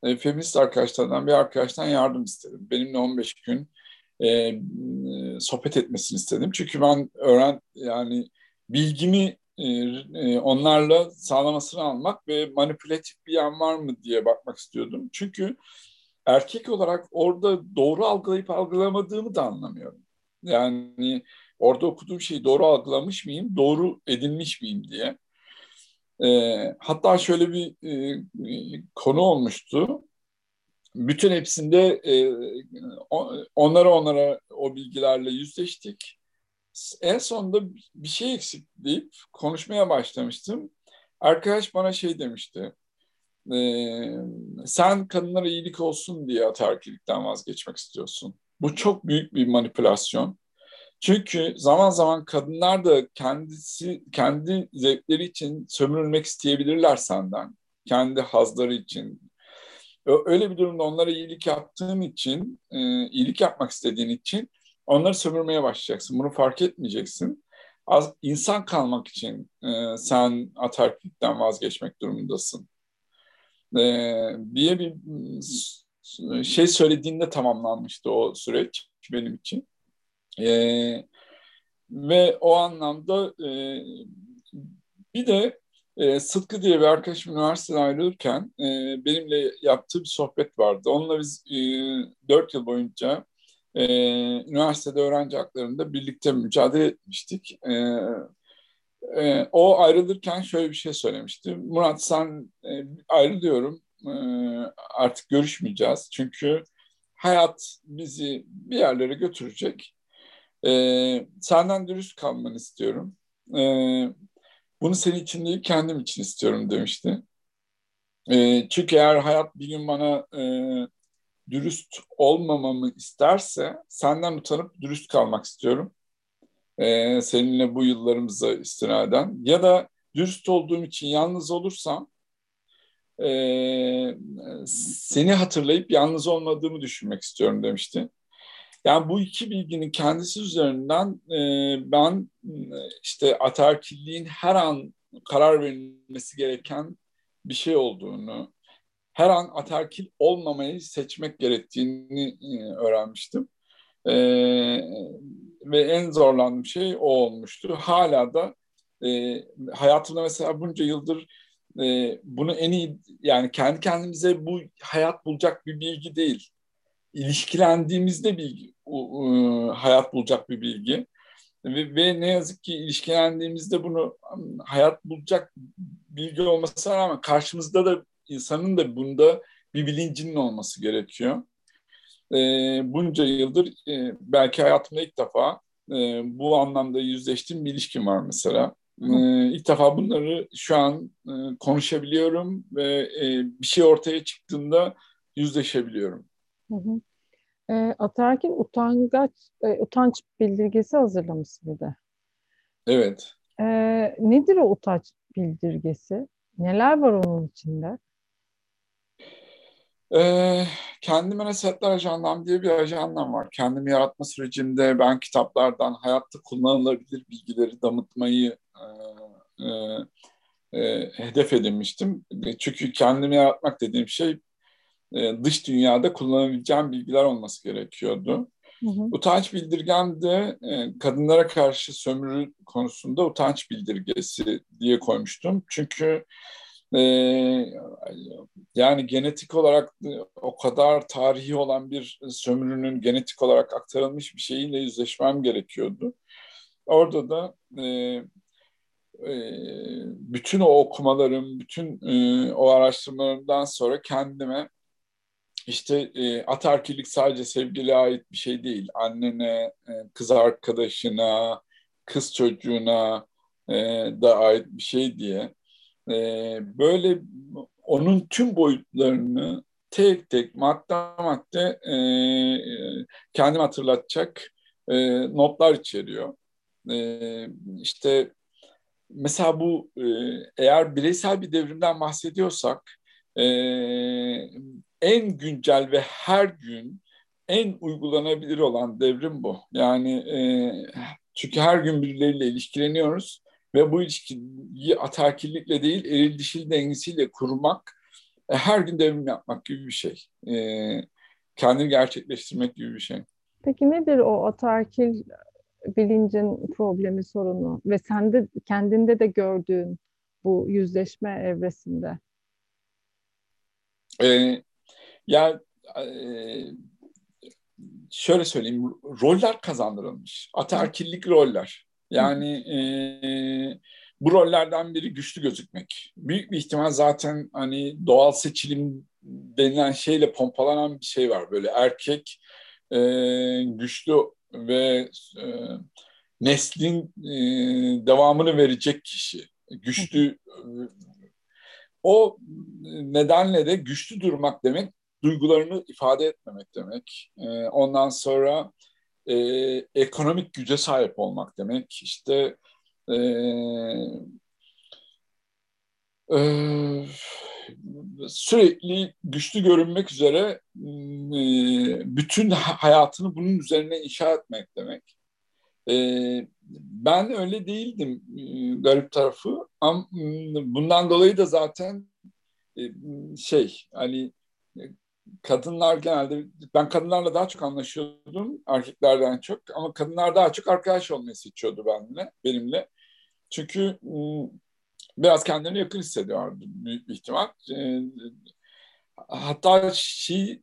e, feminist arkadaşlardan bir arkadaştan yardım istedim. Benimle 15 gün e, sohbet etmesini istedim. Çünkü ben öğren yani bilgimi e, e, onlarla sağlamasını almak ve manipülatif bir yan var mı diye bakmak istiyordum. Çünkü erkek olarak orada doğru algılayıp algılamadığımı da anlamıyorum. Yani orada okuduğum şeyi doğru algılamış mıyım, doğru edinmiş miyim diye. E, hatta şöyle bir e, konu olmuştu. Bütün hepsinde e, onlara onlara o bilgilerle yüzleştik en sonunda bir şey eksik deyip konuşmaya başlamıştım. Arkadaş bana şey demişti. E, sen kadınlara iyilik olsun diye ataerkilikten vazgeçmek istiyorsun. Bu çok büyük bir manipülasyon. Çünkü zaman zaman kadınlar da kendisi kendi zevkleri için sömürülmek isteyebilirler senden. Kendi hazları için. Öyle bir durumda onlara iyilik yaptığın için, e, iyilik yapmak istediğin için Onları sömürmeye başlayacaksın. Bunu fark etmeyeceksin. Az, insan kalmak için e, sen atarklikten vazgeçmek durumundasın. E, diye bir şey söylediğinde tamamlanmıştı o süreç benim için. E, ve o anlamda e, bir de e, Sıtkı diye bir arkadaşım üniversiteden ayrılırken e, benimle yaptığı bir sohbet vardı. Onunla biz e, dört yıl boyunca e, üniversitede öğrenci haklarında birlikte mücadele etmiştik. E, e, o ayrılırken şöyle bir şey söylemişti. Murat sen e, ayrılıyorum e, artık görüşmeyeceğiz. Çünkü hayat bizi bir yerlere götürecek. E, senden dürüst kalmanı istiyorum. E, bunu senin için değil kendim için istiyorum demişti. E, çünkü eğer hayat bir gün bana e, dürüst olmamamı isterse senden utanıp dürüst kalmak istiyorum. Ee, seninle bu yıllarımıza istinaden. Ya da dürüst olduğum için yalnız olursam e, seni hatırlayıp yalnız olmadığımı düşünmek istiyorum demişti. Yani bu iki bilginin kendisi üzerinden e, ben işte atarkilliğin her an karar verilmesi gereken bir şey olduğunu, her an atarkil olmamayı seçmek gerektiğini e, öğrenmiştim. E, ve en zorlandığım şey o olmuştu. Hala da e, hayatımda mesela bunca yıldır e, bunu en iyi yani kendi kendimize bu hayat bulacak bir bilgi değil. İlişkilendiğimizde bilgi, e, hayat bulacak bir bilgi. Ve, ve ne yazık ki ilişkilendiğimizde bunu hayat bulacak bilgi olmasına rağmen karşımızda da insanın da bunda bir bilincinin olması gerekiyor. E, bunca yıldır e, belki hayatımda ilk defa e, bu anlamda yüzleştiğim bir ilişkim var mesela. E, ilk defa bunları şu an e, konuşabiliyorum ve e, bir şey ortaya çıktığında yüzleşebiliyorum. Hı hı. E, atarken utangaç, e, utanç bildirgesi hazırlamışsın bir de. Evet. E, nedir o utanç bildirgesi? Neler var onun içinde? Ee, kendime Resetler Ajandam diye bir ajandam var. Kendimi yaratma sürecinde ben kitaplardan hayatta kullanılabilir bilgileri damıtmayı e, e, e, hedef edinmiştim. Çünkü kendimi yaratmak dediğim şey e, dış dünyada kullanabileceğim bilgiler olması gerekiyordu. Hı hı. Utanç bildirgen de e, kadınlara karşı sömürü konusunda utanç bildirgesi diye koymuştum. Çünkü e, yani genetik olarak o kadar tarihi olan bir sömürünün genetik olarak aktarılmış bir şeyiyle yüzleşmem gerekiyordu. Orada da e, e, bütün o okumalarım, bütün e, o araştırmalarımdan sonra kendime işte e, atarkilik sadece sevgiliye ait bir şey değil. Annene, e, kız arkadaşına, kız çocuğuna e, da ait bir şey diye. E, böyle onun tüm boyutlarını tek tek madde madde e, kendim hatırlatacak e, notlar içeriyor. E, işte mesela bu e, eğer bireysel bir devrimden bahsediyorsak e, en güncel ve her gün en uygulanabilir olan devrim bu. Yani e, çünkü her gün birileriyle ilişkileniyoruz ve bu ilişkiyi atakillikle değil eril dişil dengesiyle kurmak e, her gün devrim yapmak gibi bir şey. E, kendini gerçekleştirmek gibi bir şey. Peki nedir o atakil bilincin problemi sorunu ve sende kendinde de gördüğün bu yüzleşme evresinde? E, ya e, şöyle söyleyeyim, roller kazandırılmış. Ataerkillik roller. Yani e, bu rollerden biri güçlü gözükmek. Büyük bir ihtimal zaten hani doğal seçilim denilen şeyle pompalanan bir şey var. Böyle erkek e, güçlü ve e, neslin e, devamını verecek kişi. Güçlü o nedenle de güçlü durmak demek duygularını ifade etmemek demek. E, ondan sonra e, ekonomik güce sahip olmak demek. İşte e, e, sürekli güçlü görünmek üzere e, bütün hayatını bunun üzerine inşa etmek demek. E, ben öyle değildim e, garip tarafı. Ama bundan dolayı da zaten e, şey hani kadınlar genelde ben kadınlarla daha çok anlaşıyordum erkeklerden çok ama kadınlar daha çok arkadaş olmayı seçiyordu benimle benimle. Çünkü biraz kendilerini yakın hissediyordu büyük bir ihtimal. Hatta şey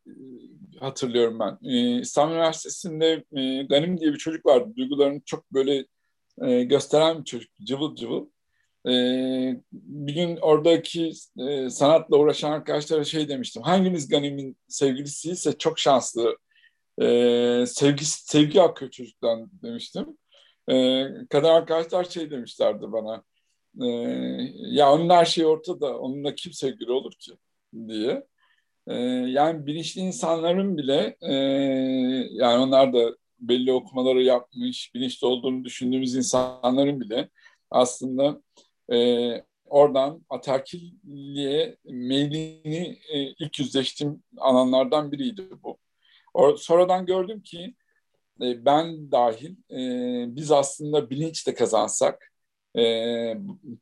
hatırlıyorum ben. İstanbul Üniversitesi'nde Ganim diye bir çocuk vardı. Duygularını çok böyle gösteren bir çocuk. Cıvıl cıvıl. E, bir gün oradaki e, sanatla uğraşan arkadaşlara şey demiştim. Hanginiz Ganim'in sevgilisiyse çok şanslı. E, sevgi, sevgi akıyor çocuktan demiştim. E, kadın arkadaşlar şey demişlerdi bana. E, ya onun her şeyi ortada. Onunla kim sevgili olur ki diye. E, yani bilinçli insanların bile e, yani onlar da belli okumaları yapmış, bilinçli olduğunu düşündüğümüz insanların bile aslında e, oradan aterkilliğe meylini e, ilk yüzleştiğim alanlardan biriydi bu. Or, sonradan gördüm ki e, ben dahil e, biz aslında bilinç de kazansak e,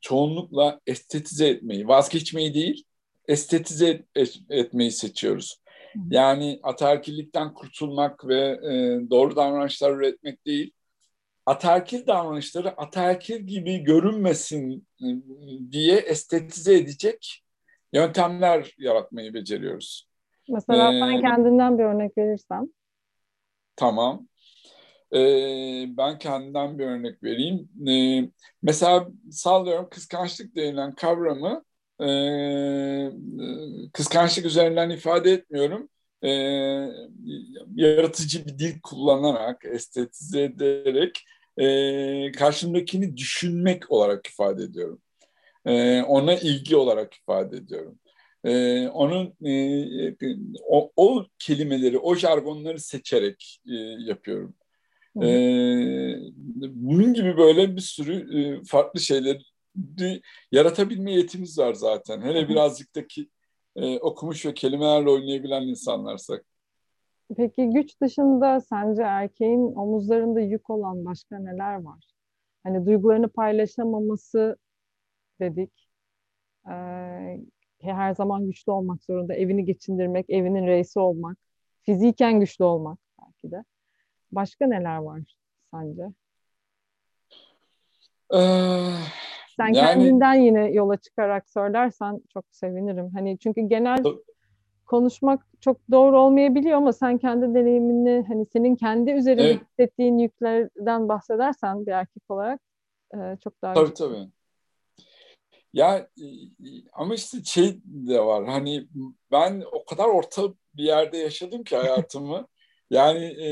çoğunlukla estetize etmeyi, vazgeçmeyi değil, estetize et, etmeyi seçiyoruz. Yani ataerkillikten kurtulmak ve e, doğru davranışlar üretmek değil, ataerkil davranışları ataerkil gibi görünmesin e, diye estetize edecek yöntemler yaratmayı beceriyoruz. Mesela ee, sen kendinden bir örnek verirsen. Tamam. Ee, ben kendimden bir örnek vereyim. Ee, mesela sallıyorum kıskançlık denilen kavramı e, kıskançlık üzerinden ifade etmiyorum. E, yaratıcı bir dil kullanarak, estetize ederek e, karşımdakini düşünmek olarak ifade ediyorum. E, ona ilgi olarak ifade ediyorum. E, onun e, o, o kelimeleri, o jargonları seçerek e, yapıyorum. E, bunun gibi böyle bir sürü e, farklı şeyler yaratabilme yetimiz var zaten. Hele birazcık da ki e, okumuş ve kelimelerle oynayabilen insanlarsak. Peki güç dışında sence erkeğin omuzlarında yük olan başka neler var? Hani duygularını paylaşamaması dedik. Ee, her zaman güçlü olmak zorunda. Evini geçindirmek, evinin reisi olmak. Fiziken güçlü olmak belki de. Başka neler var sence? Ee, Sen yani, kendinden yine yola çıkarak söylersen çok sevinirim. Hani çünkü genel konuşmak çok doğru olmayabiliyor ama sen kendi deneyimini hani senin kendi üzerinde evet. hissettiğin yüklerden bahsedersen bir erkek olarak e, çok daha Tabii güzel. tabii. Ya ama işte şey de var hani ben o kadar orta bir yerde yaşadım ki hayatımı. yani e,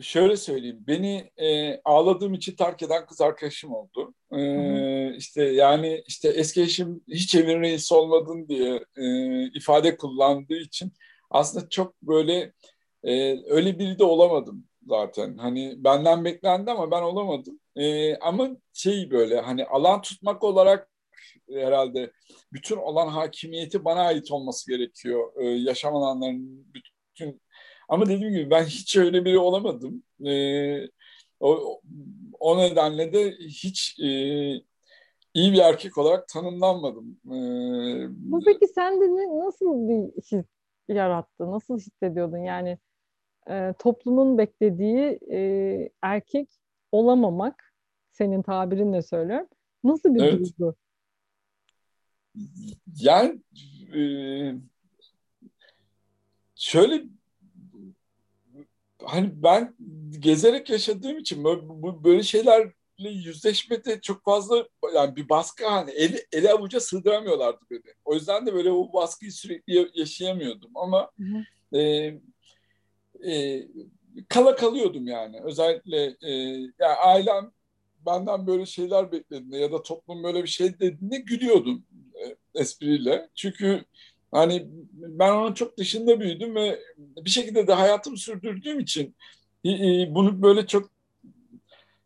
şöyle söyleyeyim. Beni e, ağladığım için terk eden kız arkadaşım oldu. E, hı işte yani işte eski eşim hiç evin reisi olmadın diye e, ifade kullandığı için aslında çok böyle e, öyle biri de olamadım zaten. Hani benden beklendi ama ben olamadım. E, ama şey böyle hani alan tutmak olarak herhalde bütün olan hakimiyeti bana ait olması gerekiyor. E, yaşam alanlarının bütün ama dediğim gibi ben hiç öyle biri olamadım. E, o, o nedenle de hiç e, iyi bir erkek olarak tanımlanmadım. E, Bu peki sende nasıl bir his yarattı? Nasıl hissediyordun? Yani e, toplumun beklediği e, erkek olamamak, senin tabirinle söylüyorum. Nasıl bir evet. duygu? Yani e, şöyle hani ben gezerek yaşadığım için böyle, böyle şeylerle yüzleşmede çok fazla yani bir baskı hani eli, eli avuca sığdıramıyorlardı beni. O yüzden de böyle o baskıyı sürekli yaşayamıyordum ama e, e, kala kalıyordum yani. Özellikle e, yani ailem benden böyle şeyler beklediğinde ya da toplum böyle bir şey dediğinde gülüyordum e, espriyle. Çünkü Hani ben onun çok dışında büyüdüm ve bir şekilde de hayatımı sürdürdüğüm için bunu böyle çok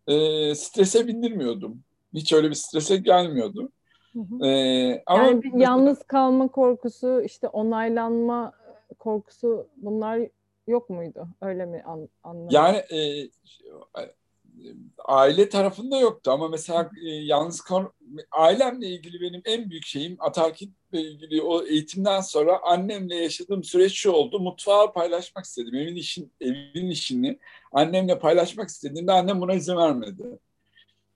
e, strese bindirmiyordum. Hiç öyle bir strese gelmiyordu. Hı hı. Ee, ama yani bir yalnız kalma korkusu, işte onaylanma korkusu bunlar yok muydu? Öyle mi an, anladın? Yani e, aile tarafında yoktu ama mesela e, yalnız kal ailemle ilgili benim en büyük şeyim atarkitle ilgili o eğitimden sonra annemle yaşadığım süreç şu oldu. Mutfağı paylaşmak istedim. Evin işin evin işini annemle paylaşmak istediğimde annem buna izin vermedi.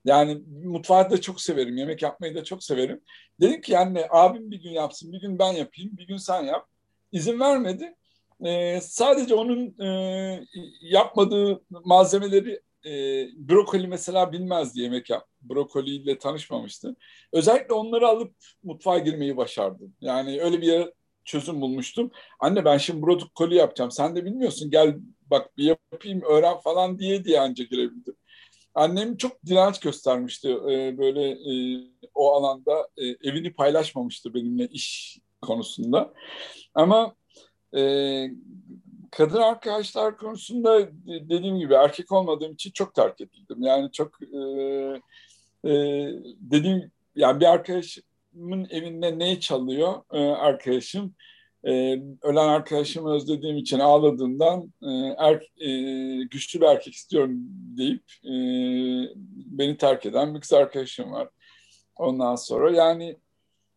Yani mutfağı da çok severim. Yemek yapmayı da çok severim. Dedim ki anne abim bir gün yapsın, bir gün ben yapayım, bir gün sen yap. İzin vermedi. Ee, sadece onun e, yapmadığı malzemeleri e, brokoli mesela bilmezdi yemek yap. Brokoliyle tanışmamıştı. Özellikle onları alıp mutfağa girmeyi başardım. Yani öyle bir yere çözüm bulmuştum. Anne ben şimdi brokoli yapacağım. Sen de bilmiyorsun. Gel bak bir yapayım öğren falan diye diye ancak girebildim. Annem çok direnç göstermişti ee, böyle e, o alanda e, evini paylaşmamıştı benimle iş konusunda. Ama e, kadın arkadaşlar konusunda dediğim gibi erkek olmadığım için çok terk edildim. Yani çok e, e, dediğim yani bir arkadaşımın evinde ne çalıyor e, arkadaşım? E, ölen arkadaşımı özlediğim için ağladığından e, er, e, güçlü bir erkek istiyorum deyip e, beni terk eden bir kız arkadaşım var. Ondan sonra yani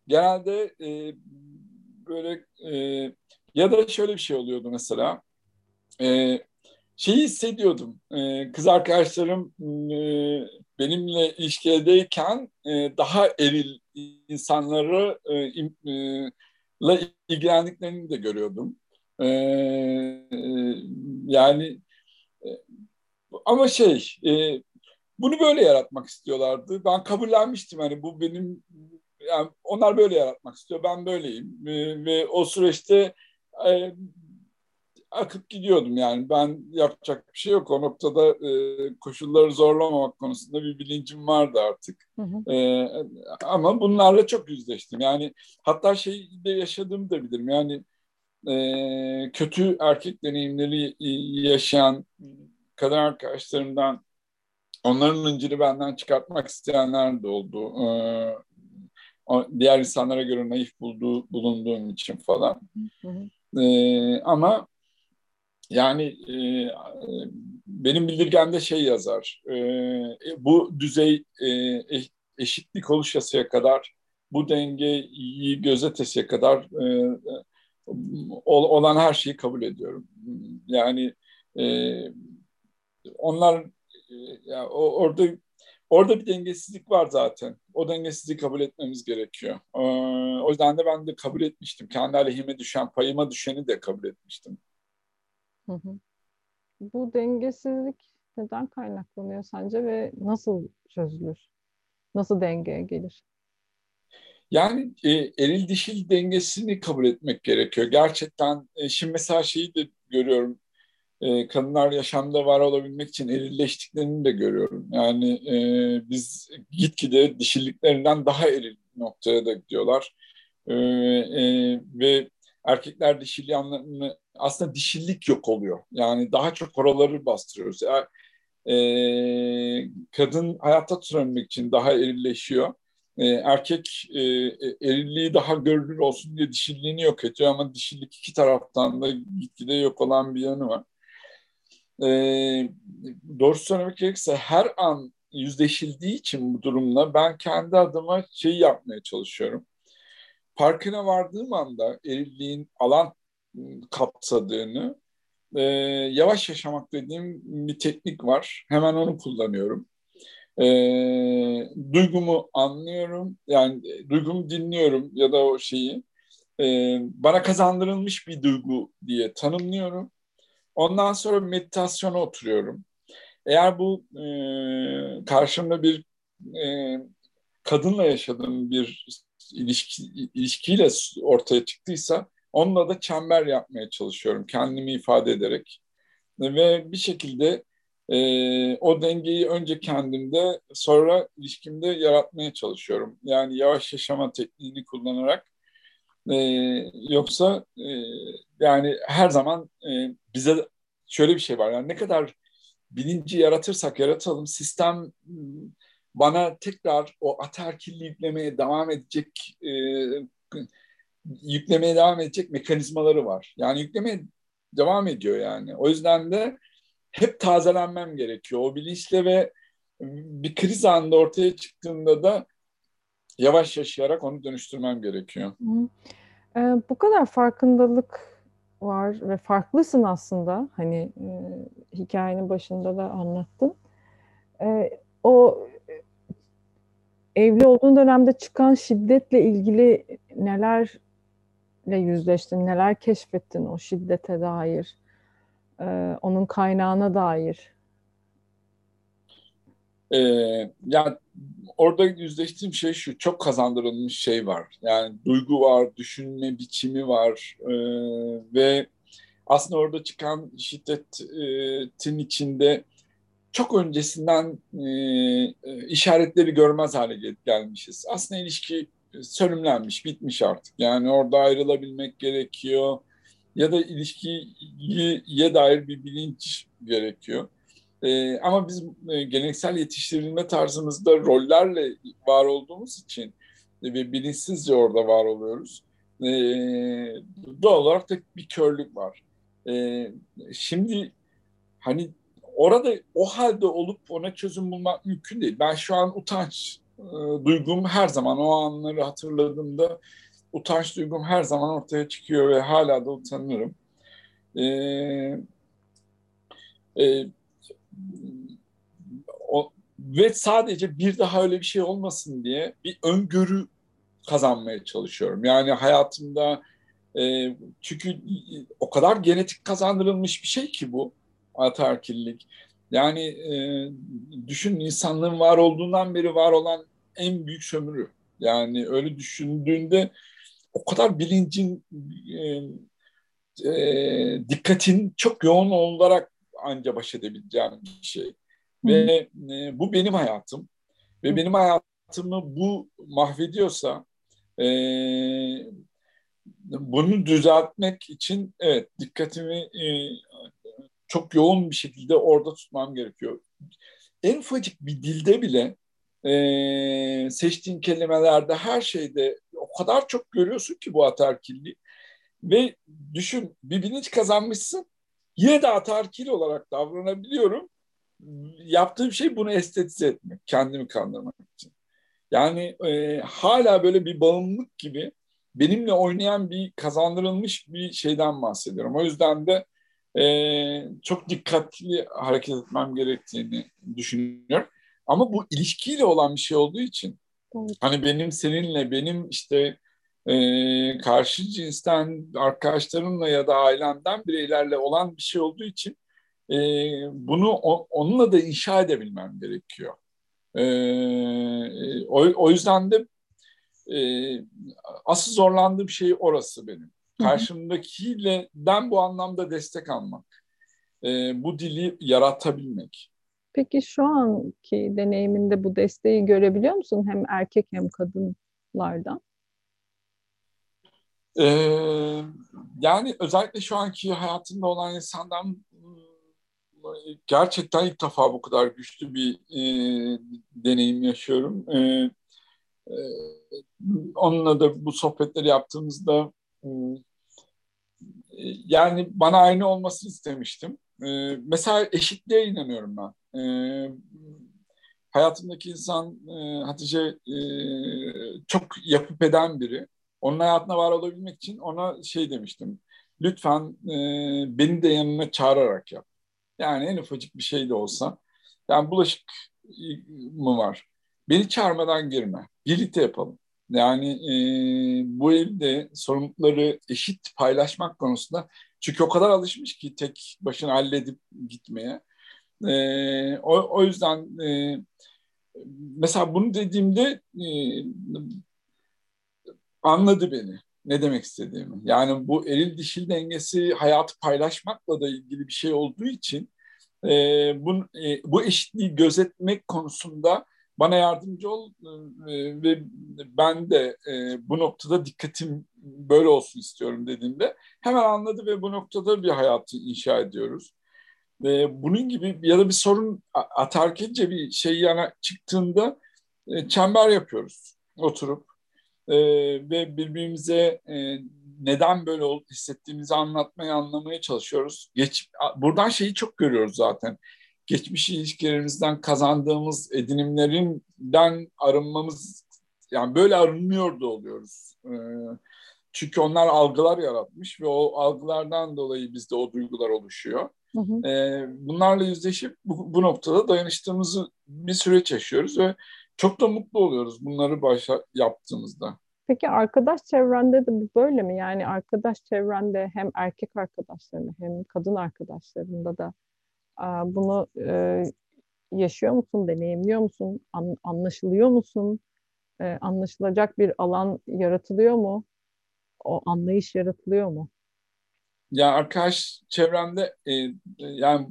genelde e, böyle e, ya da şöyle bir şey oluyordu mesela. E, şeyi hissediyordum. E, kız arkadaşlarım e, benimle ilişkideyken e, daha eril insanları e, e, ilgilendiklerini de görüyordum. E, yani e, ama şey e, bunu böyle yaratmak istiyorlardı. Ben kabullenmiştim hani bu benim yani onlar böyle yaratmak istiyor. Ben böyleyim. E, ve o süreçte e, akıp gidiyordum yani. Ben yapacak bir şey yok. O noktada e, koşulları zorlamamak konusunda bir bilincim vardı artık. Hı hı. E, ama bunlarla çok yüzleştim. Yani hatta şey de yaşadığımı da bilirim. Yani e, kötü erkek deneyimleri yaşayan kadın arkadaşlarımdan onların incini benden çıkartmak isteyenler de oldu. Ee, diğer insanlara göre naif bulduğu, bulunduğum için falan. Hı hı. Ee, ama yani e, benim bildirgemde şey yazar. E, bu düzey e, eşitlik oluşasıya kadar, bu dengeyi gözetesiye kadar e, olan her şeyi kabul ediyorum. Yani e, onlar ya orada orada bir dengesizlik var zaten. O dengesizliği kabul etmemiz gerekiyor. Ee, o yüzden de ben de kabul etmiştim. Kendi aleyhime düşen, payıma düşeni de kabul etmiştim. Hı hı. Bu dengesizlik neden kaynaklanıyor sence ve nasıl çözülür? Nasıl dengeye gelir? Yani e, eril dişil dengesini kabul etmek gerekiyor. Gerçekten e, şimdi mesela şeyi de görüyorum e, kadınlar yaşamda var olabilmek için erilleştiklerini de görüyorum. Yani e, biz gitgide dişilliklerinden daha eril noktaya da gidiyorlar. E, e, ve erkekler dişil yanlarını aslında dişillik yok oluyor. Yani daha çok oraları bastırıyoruz. Yani, e, kadın hayatta tutabilmek için daha erilleşiyor. E, erkek e, erilliği daha görülür olsun diye dişilliğini yok ediyor ama dişillik iki taraftan da gitgide yok olan bir yanı var e, doğru söylemek gerekirse her an yüzleşildiği için bu durumla ben kendi adıma şeyi yapmaya çalışıyorum. Farkına vardığım anda erilliğin alan kapsadığını e, yavaş yaşamak dediğim bir teknik var. Hemen onu kullanıyorum. E, duygumu anlıyorum. Yani duygumu dinliyorum ya da o şeyi. E, bana kazandırılmış bir duygu diye tanımlıyorum Ondan sonra meditasyona oturuyorum. Eğer bu e, karşımda bir e, kadınla yaşadığım bir ilişki, ilişkiyle ortaya çıktıysa onunla da çember yapmaya çalışıyorum kendimi ifade ederek. Ve bir şekilde e, o dengeyi önce kendimde sonra ilişkimde yaratmaya çalışıyorum. Yani yavaş yaşama tekniğini kullanarak e, yoksa e, yani her zaman e, bize şöyle bir şey var. Yani ne kadar bilinci yaratırsak yaratalım sistem bana tekrar o atarkilli yüklemeye devam edecek e, yüklemeye devam edecek mekanizmaları var. Yani yüklemeye devam ediyor yani. O yüzden de hep tazelenmem gerekiyor. O bilinçle ve bir kriz anında ortaya çıktığında da yavaş yaşayarak onu dönüştürmem gerekiyor. Ee, bu kadar farkındalık var ve farklısın aslında. Hani e, hikayenin başında da anlattın. E, o evli olduğun dönemde çıkan şiddetle ilgili nelerle yüzleştin, neler keşfettin o şiddete dair, e, onun kaynağına dair? Ee, yani orada yüzleştiğim şey şu, çok kazandırılmış şey var. Yani duygu var, düşünme biçimi var ee, ve aslında orada çıkan şiddetin içinde çok öncesinden e, işaretleri görmez hale gelmişiz. Aslında ilişki sönümlenmiş, bitmiş artık. Yani orada ayrılabilmek gerekiyor ya da ilişkiye dair bir bilinç gerekiyor. E, ama biz e, geleneksel yetiştirilme tarzımızda rollerle var olduğumuz için ve bilinçsizce orada var oluyoruz. E, doğal olarak da bir körlük var. E, şimdi hani orada o halde olup ona çözüm bulmak mümkün değil. Ben şu an utanç e, duygum her zaman o anları hatırladığımda utanç duygum her zaman ortaya çıkıyor ve hala da utanırım. E, e, o, ve sadece bir daha öyle bir şey olmasın diye bir öngörü kazanmaya çalışıyorum. Yani hayatımda e, çünkü o kadar genetik kazandırılmış bir şey ki bu ataerkillik. Yani e, düşün insanlığın var olduğundan beri var olan en büyük sömürü. Yani öyle düşündüğünde o kadar bilincin e, e, dikkatin çok yoğun olarak anca baş edebileceğim bir şey. Hı. Ve e, bu benim hayatım. Ve Hı. benim hayatımı bu mahvediyorsa e, bunu düzeltmek için evet dikkatimi e, çok yoğun bir şekilde orada tutmam gerekiyor. En ufacık bir dilde bile e, seçtiğin kelimelerde her şeyde o kadar çok görüyorsun ki bu atarkilliği. Ve düşün bir bilinç kazanmışsın yine de atarkil olarak davranabiliyorum. Yaptığım şey bunu estetize etmek, kendimi kandırmak için. Yani e, hala böyle bir bağımlılık gibi benimle oynayan bir kazandırılmış bir şeyden bahsediyorum. O yüzden de e, çok dikkatli hareket etmem gerektiğini düşünüyorum. Ama bu ilişkiyle olan bir şey olduğu için evet. hani benim seninle benim işte e, karşı cinsten arkadaşlarımla ya da ailemden bireylerle olan bir şey olduğu için e, bunu o, onunla da inşa edebilmem gerekiyor. E, o, o yüzden de e, asıl zorlandığım şey orası benim. Karşımdakiyle ben bu anlamda destek almak. E, bu dili yaratabilmek. Peki şu anki deneyiminde bu desteği görebiliyor musun hem erkek hem kadınlardan? Ee, yani özellikle şu anki hayatında olan insandan gerçekten ilk defa bu kadar güçlü bir e, deneyim yaşıyorum. E, e, onunla da bu sohbetleri yaptığımızda e, yani bana aynı olmasını istemiştim. E, mesela eşitliğe inanıyorum ben. E, hayatımdaki insan e, Hatice e, çok yapıp eden biri. Onun hayatına var olabilmek için ona şey demiştim. Lütfen e, beni de yanına çağırarak yap. Yani en ufacık bir şey de olsa. Yani bulaşık mı var? Beni çağırmadan girme. Birlikte yapalım. Yani e, bu evde sorumlulukları eşit paylaşmak konusunda çünkü o kadar alışmış ki tek başına halledip gitmeye. E, o, o yüzden e, mesela bunu dediğimde e, anladı beni ne demek istediğimi. Yani bu eril dişil dengesi hayatı paylaşmakla da ilgili bir şey olduğu için e, bu, e, bu eşitliği gözetmek konusunda bana yardımcı ol e, ve ben de e, bu noktada dikkatim böyle olsun istiyorum dediğimde hemen anladı ve bu noktada bir hayatı inşa ediyoruz. E, bunun gibi ya da bir sorun atarkence bir şey yana çıktığında e, çember yapıyoruz oturup e, ve birbirimize e, neden böyle hissettiğimizi anlatmaya, anlamaya çalışıyoruz. Geç, buradan şeyi çok görüyoruz zaten. Geçmiş ilişkilerimizden kazandığımız edinimlerinden arınmamız, yani böyle arınmıyor da oluyoruz. E, çünkü onlar algılar yaratmış ve o algılardan dolayı bizde o duygular oluşuyor. Hı hı. E, bunlarla yüzleşip bu, bu noktada dayanıştığımızı bir süreç yaşıyoruz ve çok da mutlu oluyoruz bunları başa yaptığımızda. Peki arkadaş çevrende de bu böyle mi? Yani arkadaş çevrende hem erkek arkadaşlarında hem kadın arkadaşlarında da bunu e, yaşıyor musun, deneyimliyor musun, an, anlaşılıyor musun? E, anlaşılacak bir alan yaratılıyor mu? O anlayış yaratılıyor mu? Ya arkadaş çevremde e, yani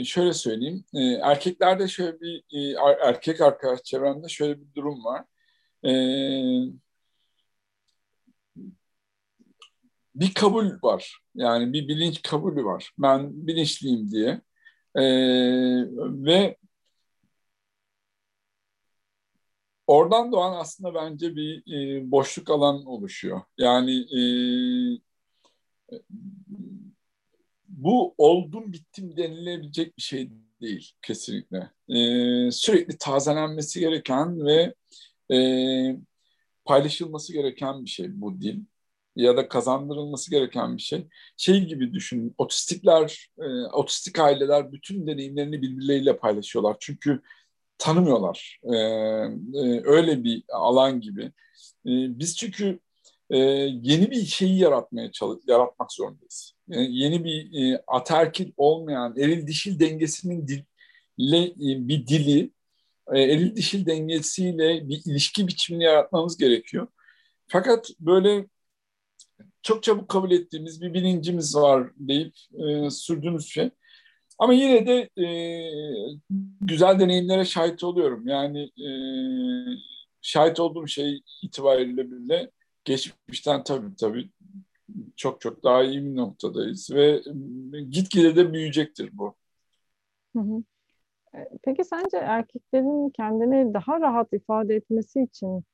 e, şöyle söyleyeyim e, erkeklerde şöyle bir e, erkek arkadaş çevremde şöyle bir durum var. E, bir kabul var. Yani bir bilinç kabulü var. Ben bilinçliyim diye. E, ve oradan doğan aslında bence bir e, boşluk alan oluşuyor. Yani e, bu oldum bittim denilebilecek bir şey değil kesinlikle. E, sürekli tazelenmesi gereken ve e, paylaşılması gereken bir şey bu dil ya da kazandırılması gereken bir şey. Şey gibi düşün, otistikler, e, otistik aileler bütün deneyimlerini birbirleriyle paylaşıyorlar. Çünkü tanımıyorlar. E, e, öyle bir alan gibi. E, biz çünkü e, yeni bir şeyi yaratmaya çalış yaratmak zorundayız. E, yeni bir e, aterkil olmayan eril dişil dengesinin dille e, bir dili e, eril dişil dengesiyle bir ilişki biçimini yaratmamız gerekiyor. Fakat böyle çok çabuk kabul ettiğimiz bir bilincimiz var deyip e, sürdüğümüz şey. Ama yine de e, güzel deneyimlere şahit oluyorum. Yani e, şahit olduğum şey itibariyle bile geçmişten tabii tabii çok çok daha iyi bir noktadayız ve gitgide de büyüyecektir bu. E, peki sence erkeklerin kendini daha rahat ifade etmesi için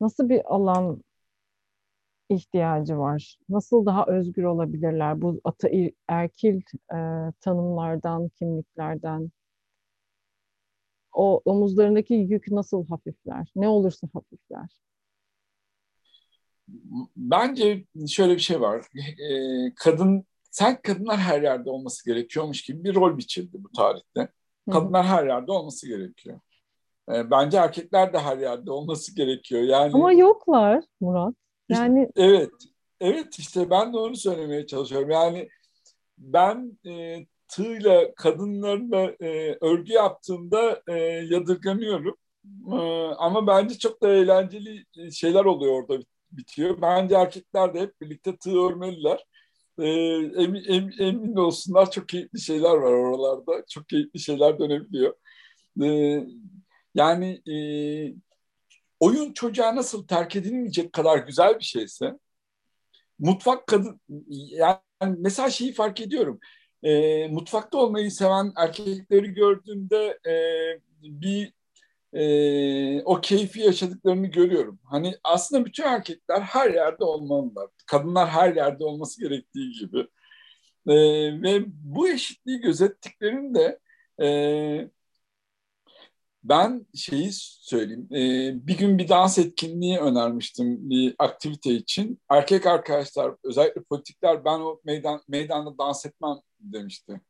nasıl bir alan ihtiyacı var? Nasıl daha özgür olabilirler bu ata erkil e, tanımlardan, kimliklerden? O omuzlarındaki yük nasıl hafifler? Ne olursa hafifler? Bence şöyle bir şey var. E, kadın, sen kadınlar her yerde olması gerekiyormuş gibi bir rol biçildi bu tarihte. Kadınlar her yerde olması gerekiyor. E, bence erkekler de her yerde olması gerekiyor. Yani Ama yoklar Murat. Yani işte, evet. Evet işte ben de onu söylemeye çalışıyorum. Yani ben e, tığla kadınlarla e, örgü yaptığımda e, yadırganıyorum. E, ama bence çok da eğlenceli şeyler oluyor orada bitiyor. Bence erkekler de hep birlikte tığ örmeliler. E, emin, emin, emin olsunlar çok keyifli şeyler var oralarda. Çok keyifli şeyler dönebiliyor. E, yani e, oyun çocuğa nasıl terk edilmeyecek kadar güzel bir şeyse mutfak kadın yani mesela şeyi fark ediyorum. E, mutfakta olmayı seven erkekleri gördüğümde e, bir e, o keyfi yaşadıklarını görüyorum. Hani aslında bütün erkekler her yerde olmalılar. Kadınlar her yerde olması gerektiği gibi. E, ve bu eşitliği gözettiklerinde e, ben şeyi söyleyeyim. E, bir gün bir dans etkinliği önermiştim bir aktivite için. Erkek arkadaşlar, özellikle politikler ben o meydan meydanda dans etmem demişti.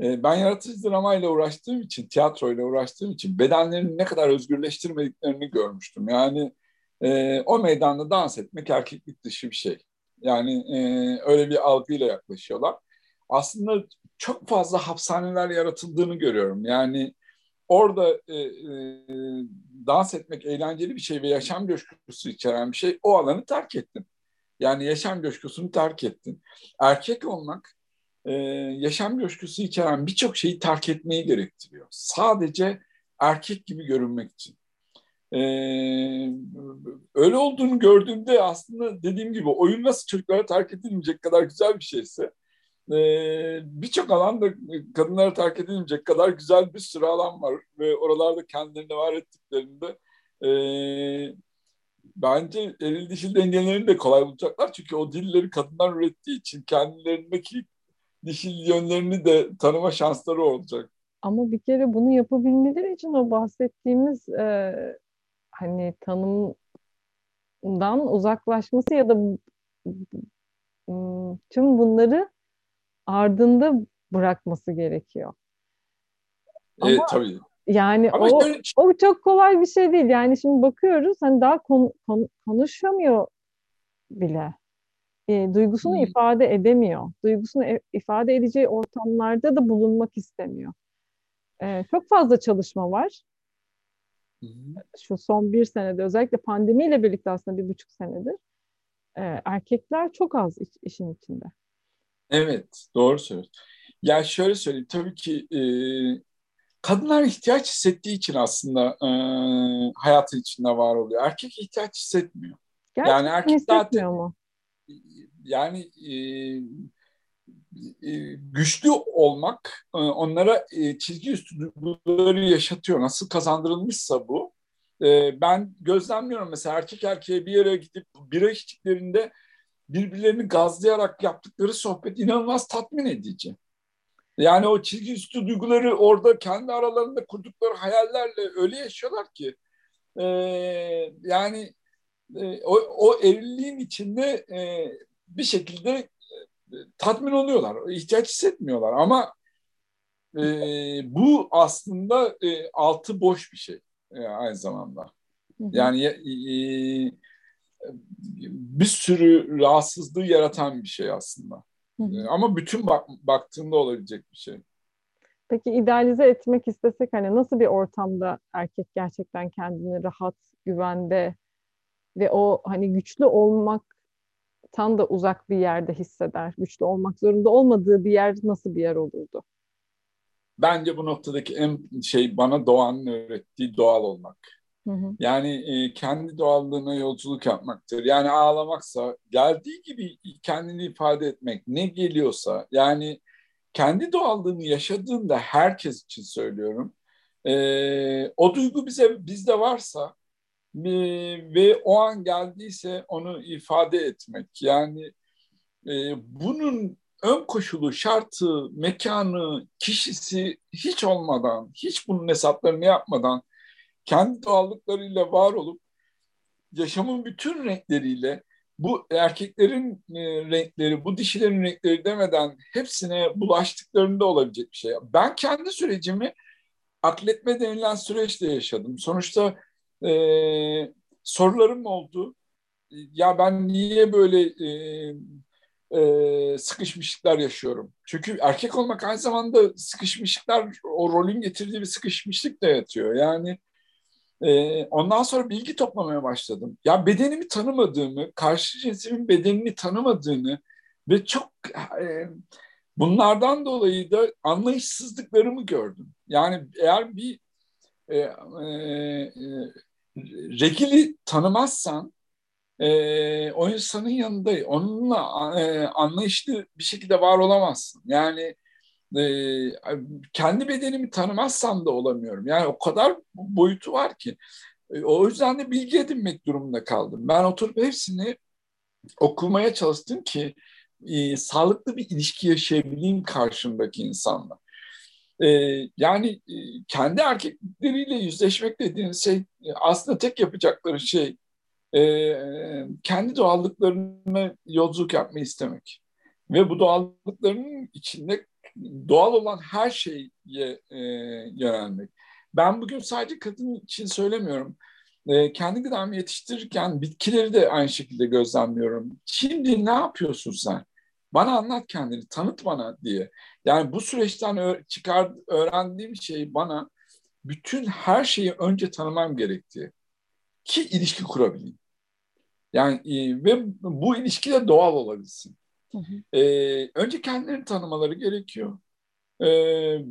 E, ben yaratıcı dramayla uğraştığım için, tiyatroyla uğraştığım için bedenlerini ne kadar özgürleştirmediklerini görmüştüm. Yani e, o meydanda dans etmek erkeklik dışı bir şey. Yani e, öyle bir algıyla yaklaşıyorlar. Aslında çok fazla hapishaneler yaratıldığını görüyorum. Yani orada e, e, dans etmek eğlenceli bir şey ve yaşam coşkusu içeren bir şey o alanı terk ettin. Yani yaşam coşkusunu terk ettin. Erkek olmak e, yaşam coşkusu içeren birçok şeyi terk etmeyi gerektiriyor. Sadece erkek gibi görünmek için. E, öyle olduğunu gördüğümde aslında dediğim gibi oyun nasıl çocuklara terk edilmeyecek kadar güzel bir şeyse e, birçok alanda kadınlara terk edilmeyecek kadar güzel bir sürü alan var ve oralarda kendilerini var ettiklerinde e, bence eril dişil dengelerini de kolay bulacaklar. Çünkü o dilleri kadınlar ürettiği için kendilerindeki dişil yönlerini de tanıma şansları olacak. Ama bir kere bunu yapabilmeleri için o bahsettiğimiz e, hani tanımdan uzaklaşması ya da tüm bunları ardında bırakması gerekiyor. Ama evet, tabii. Yani Ama o, şöyle... o çok kolay bir şey değil. Yani şimdi bakıyoruz hani daha kon, kon, konuşamıyor bile. E, duygusunu hmm. ifade edemiyor. Duygusunu e, ifade edeceği ortamlarda da bulunmak istemiyor. E, çok fazla çalışma var. Hmm. Şu son bir senede özellikle pandemiyle birlikte aslında bir buçuk senedir e, erkekler çok az iş, işin içinde. Evet, doğru söylüyorsun. Ya şöyle söyleyeyim, tabii ki e, kadınlar ihtiyaç hissettiği için aslında e, hayatın içinde var oluyor. Erkek ihtiyaç hissetmiyor. Gerçekten yani erkek zaten, mu? Yani e, e, güçlü olmak e, onlara e, çizgi üstü duyguları yaşatıyor. Nasıl kazandırılmışsa bu. Ben gözlemliyorum mesela erkek erkeğe bir yere gidip bira içtiklerinde birbirlerini gazlayarak yaptıkları sohbet inanılmaz tatmin edici. Yani o çizgi üstü duyguları orada kendi aralarında kurdukları hayallerle öyle yaşıyorlar ki yani o, o evliliğin içinde bir şekilde tatmin oluyorlar. ihtiyaç hissetmiyorlar ama e, bu aslında e, altı boş bir şey e, aynı zamanda. Yani e, bir sürü rahatsızlığı yaratan bir şey aslında. E, ama bütün bak, baktığında olabilecek bir şey. Peki idealize etmek istesek hani nasıl bir ortamda erkek gerçekten kendini rahat, güvende ve o hani güçlü olmak tan da uzak bir yerde hisseder. Güçlü olmak zorunda olmadığı bir yer nasıl bir yer olurdu? Bence bu noktadaki en şey bana doğanın öğrettiği doğal olmak. Hı hı. Yani e, kendi doğallığına yolculuk yapmaktır. Yani ağlamaksa geldiği gibi kendini ifade etmek ne geliyorsa yani kendi doğallığını yaşadığında herkes için söylüyorum. E, o duygu bize bizde varsa ve o an geldiyse onu ifade etmek. Yani e, bunun ön koşulu, şartı, mekanı, kişisi hiç olmadan, hiç bunun hesaplarını yapmadan kendi doğallıklarıyla var olup yaşamın bütün renkleriyle bu erkeklerin e, renkleri, bu dişilerin renkleri demeden hepsine bulaştıklarında olabilecek bir şey. Ben kendi sürecimi atletme denilen süreçte yaşadım. Sonuçta e, sorularım oldu. Ya ben niye böyle e, e, sıkışmışlıklar yaşıyorum? Çünkü erkek olmak aynı zamanda sıkışmışlıklar, o rolün getirdiği bir sıkışmışlık da yatıyor. Yani e, ondan sonra bilgi toplamaya başladım. Ya bedenimi tanımadığımı, karşı cinsimin bedenini tanımadığını ve çok e, bunlardan dolayı da anlayışsızlıklarımı gördüm. Yani eğer bir e, e, Regil'i tanımazsan e, o insanın yanında onunla e, anlayışlı bir şekilde var olamazsın. Yani e, kendi bedenimi tanımazsam da olamıyorum. Yani o kadar boyutu var ki. E, o yüzden de bilgi edinmek durumunda kaldım. Ben oturup hepsini okumaya çalıştım ki e, sağlıklı bir ilişki yaşayabileyim karşımdaki insanla. E, yani e, kendi erkekleriyle yüzleşmek dediğiniz şey e, aslında tek yapacakları şey e, kendi doğallıklarına yolculuk yapmayı istemek. Ve bu doğallıklarının içinde doğal olan her şeye e, yönelmek. Ben bugün sadece kadın için söylemiyorum. E, kendi gıdamı yetiştirirken bitkileri de aynı şekilde gözlemliyorum. Şimdi ne yapıyorsun sen? Bana anlat kendini, tanıt bana diye. Yani bu süreçten çıkar öğrendiğim şey bana bütün her şeyi önce tanımam gerektiği ki ilişki kurabileyim. Yani e, ve bu ilişki de doğal olabilsin. Hı hı. E, önce kendilerini tanımaları gerekiyor. E,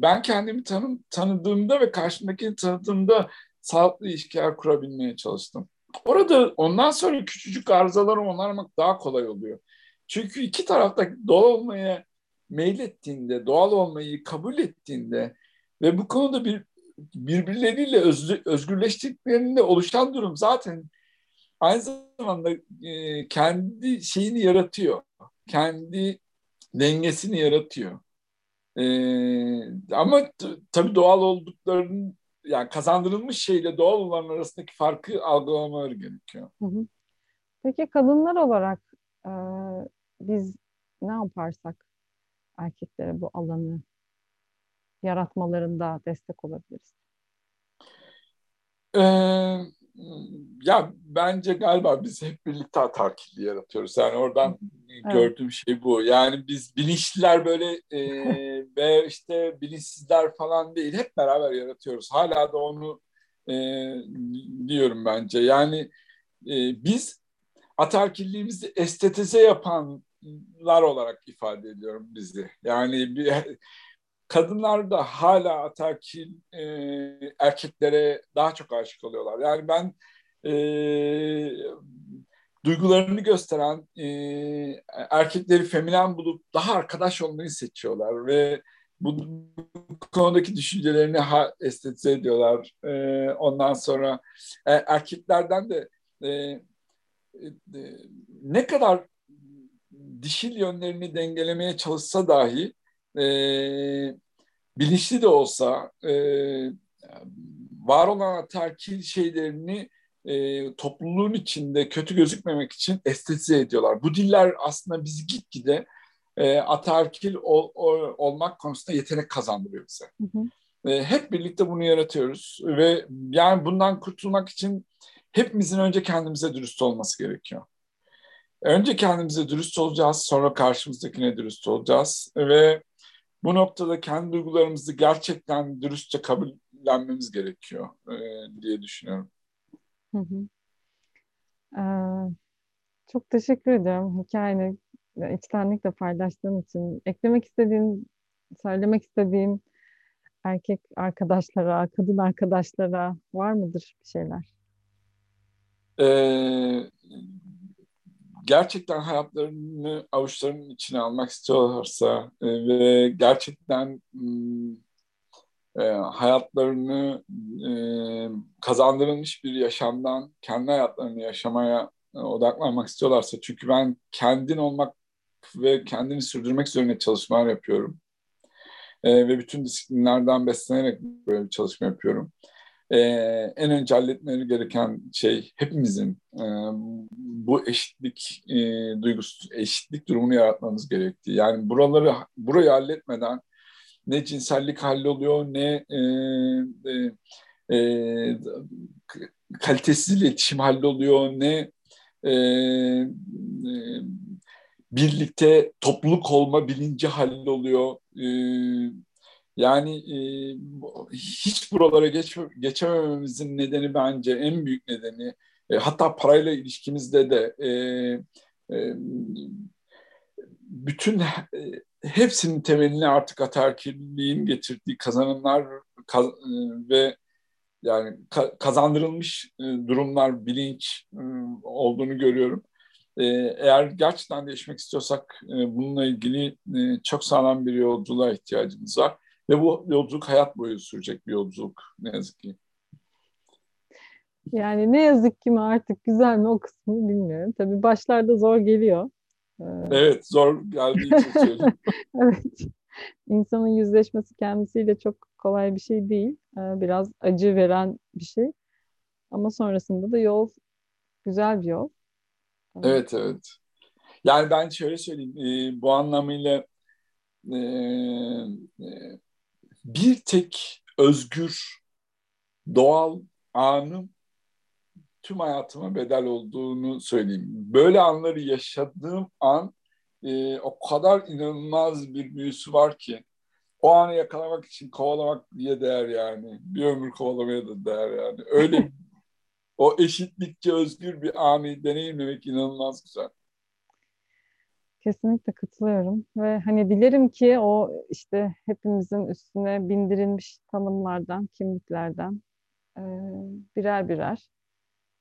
ben kendimi tanım, tanıdığımda ve karşımdakini tanıdığımda sağlıklı ilişkiler kurabilmeye çalıştım. Orada ondan sonra küçücük arızaları onarmak daha kolay oluyor. Çünkü iki tarafta doğal olmaya meylettiğinde, doğal olmayı kabul ettiğinde ve bu konuda bir birbirleriyle öz, özgürleştiklerinde oluşan durum zaten aynı zamanda e, kendi şeyini yaratıyor. Kendi dengesini yaratıyor. E, ama tabii doğal olduklarının yani kazandırılmış şeyle doğal olanlar arasındaki farkı algılamaları gerekiyor. Peki kadınlar olarak e, biz ne yaparsak erkeklere bu alanı yaratmalarında destek olabiliriz? Ee, ya bence galiba biz hep birlikte atarkilli yaratıyoruz. Yani oradan evet. gördüğüm şey bu. Yani biz bilinçliler böyle e, ve işte bilinçsizler falan değil. Hep beraber yaratıyoruz. Hala da onu e, diyorum bence. Yani e, biz atarkilliğimizi estetize yapan kadınlar olarak ifade ediyorum bizi. Yani bir, kadınlar da hala atakil e, erkeklere daha çok aşık oluyorlar. Yani ben e, duygularını gösteren e, erkekleri feminen bulup daha arkadaş olmayı seçiyorlar ve bu, bu konudaki düşüncelerini ha, estetize ediyorlar. E, ondan sonra e, erkeklerden de e, e, ne kadar dişil yönlerini dengelemeye çalışsa dahi e, bilinçli de olsa e, var olan ataerkil şeylerini e, topluluğun içinde kötü gözükmemek için estetize ediyorlar. Bu diller aslında bizi gitgide e, ataerkil ol, ol, olmak konusunda yetenek kazandırıyor bize. Hı hı. E, hep birlikte bunu yaratıyoruz ve yani bundan kurtulmak için hepimizin önce kendimize dürüst olması gerekiyor. Önce kendimize dürüst olacağız, sonra karşımızdakine dürüst olacağız ve bu noktada kendi duygularımızı gerçekten dürüstçe kabullenmemiz gerekiyor e, diye düşünüyorum. Hı hı. Ee, çok teşekkür ederim hikayeni içtenlikle paylaştığın için. Eklemek istediğin, söylemek istediğim erkek arkadaşlara, kadın arkadaşlara var mıdır bir şeyler? Ee, gerçekten hayatlarını avuçlarının içine almak istiyorlarsa e, ve gerçekten e, hayatlarını e, kazandırılmış bir yaşamdan kendi hayatlarını yaşamaya e, odaklanmak istiyorlarsa çünkü ben kendin olmak ve kendini sürdürmek üzerine çalışmalar yapıyorum. E, ve bütün disiplinlerden beslenerek böyle bir çalışma yapıyorum e, en önce halletmeleri gereken şey hepimizin e, bu eşitlik e, duygusu, eşitlik durumunu yaratmamız gerektiği. Yani buraları burayı halletmeden ne cinsellik halloluyor ne e, e, e, kalitesiz iletişim halloluyor ne e, e, birlikte topluluk olma bilinci halloluyor. E, yani e, hiç buralara geç, geçemememizin nedeni bence en büyük nedeni e, hatta parayla ilişkimizde de e, e, bütün e, hepsinin temelini artık ataerkilliğin getirdiği kazanımlar kaz, e, ve yani ka, kazandırılmış e, durumlar, bilinç e, olduğunu görüyorum. E, eğer gerçekten değişmek istiyorsak e, bununla ilgili e, çok sağlam bir yolculuğa ihtiyacımız var. Ve bu yolculuk hayat boyu sürecek bir yolculuk ne yazık ki. Yani ne yazık ki mi artık güzel mi o kısmını bilmiyorum. Tabii başlarda zor geliyor. Ee... Evet zor geldiği için evet. İnsanın yüzleşmesi kendisiyle çok kolay bir şey değil. Ee, biraz acı veren bir şey. Ama sonrasında da yol güzel bir yol. Evet evet. Yani ben şöyle söyleyeyim. E, bu anlamıyla e, e, bir tek özgür, doğal anım tüm hayatıma bedel olduğunu söyleyeyim. Böyle anları yaşadığım an e, o kadar inanılmaz bir büyüsü var ki o anı yakalamak için kovalamak diye değer yani. Bir ömür kovalamaya da değer yani. Öyle o eşitlikçe özgür bir anı deneyimlemek inanılmaz güzel. Kesinlikle katılıyorum ve hani dilerim ki o işte hepimizin üstüne bindirilmiş tanımlardan, kimliklerden e, birer birer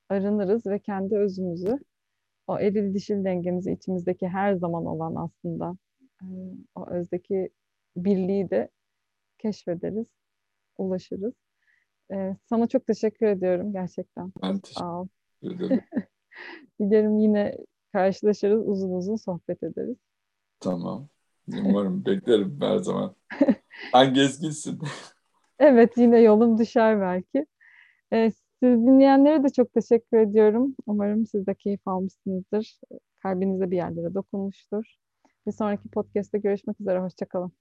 arınırız ve kendi özümüzü, o eril dişil dengemizi içimizdeki her zaman olan aslında e, o özdeki birliği de keşfederiz, ulaşırız. E, sana çok teşekkür ediyorum gerçekten. Ben teşekkür ederim. Dilerim yine karşılaşırız, uzun uzun sohbet ederiz. Tamam. Umarım beklerim her zaman. Ben gezginsin. evet yine yolum düşer belki. Ee, siz dinleyenlere de çok teşekkür ediyorum. Umarım siz de keyif almışsınızdır. Kalbinize bir yerlere dokunmuştur. Bir sonraki podcast'te görüşmek üzere. Hoşçakalın.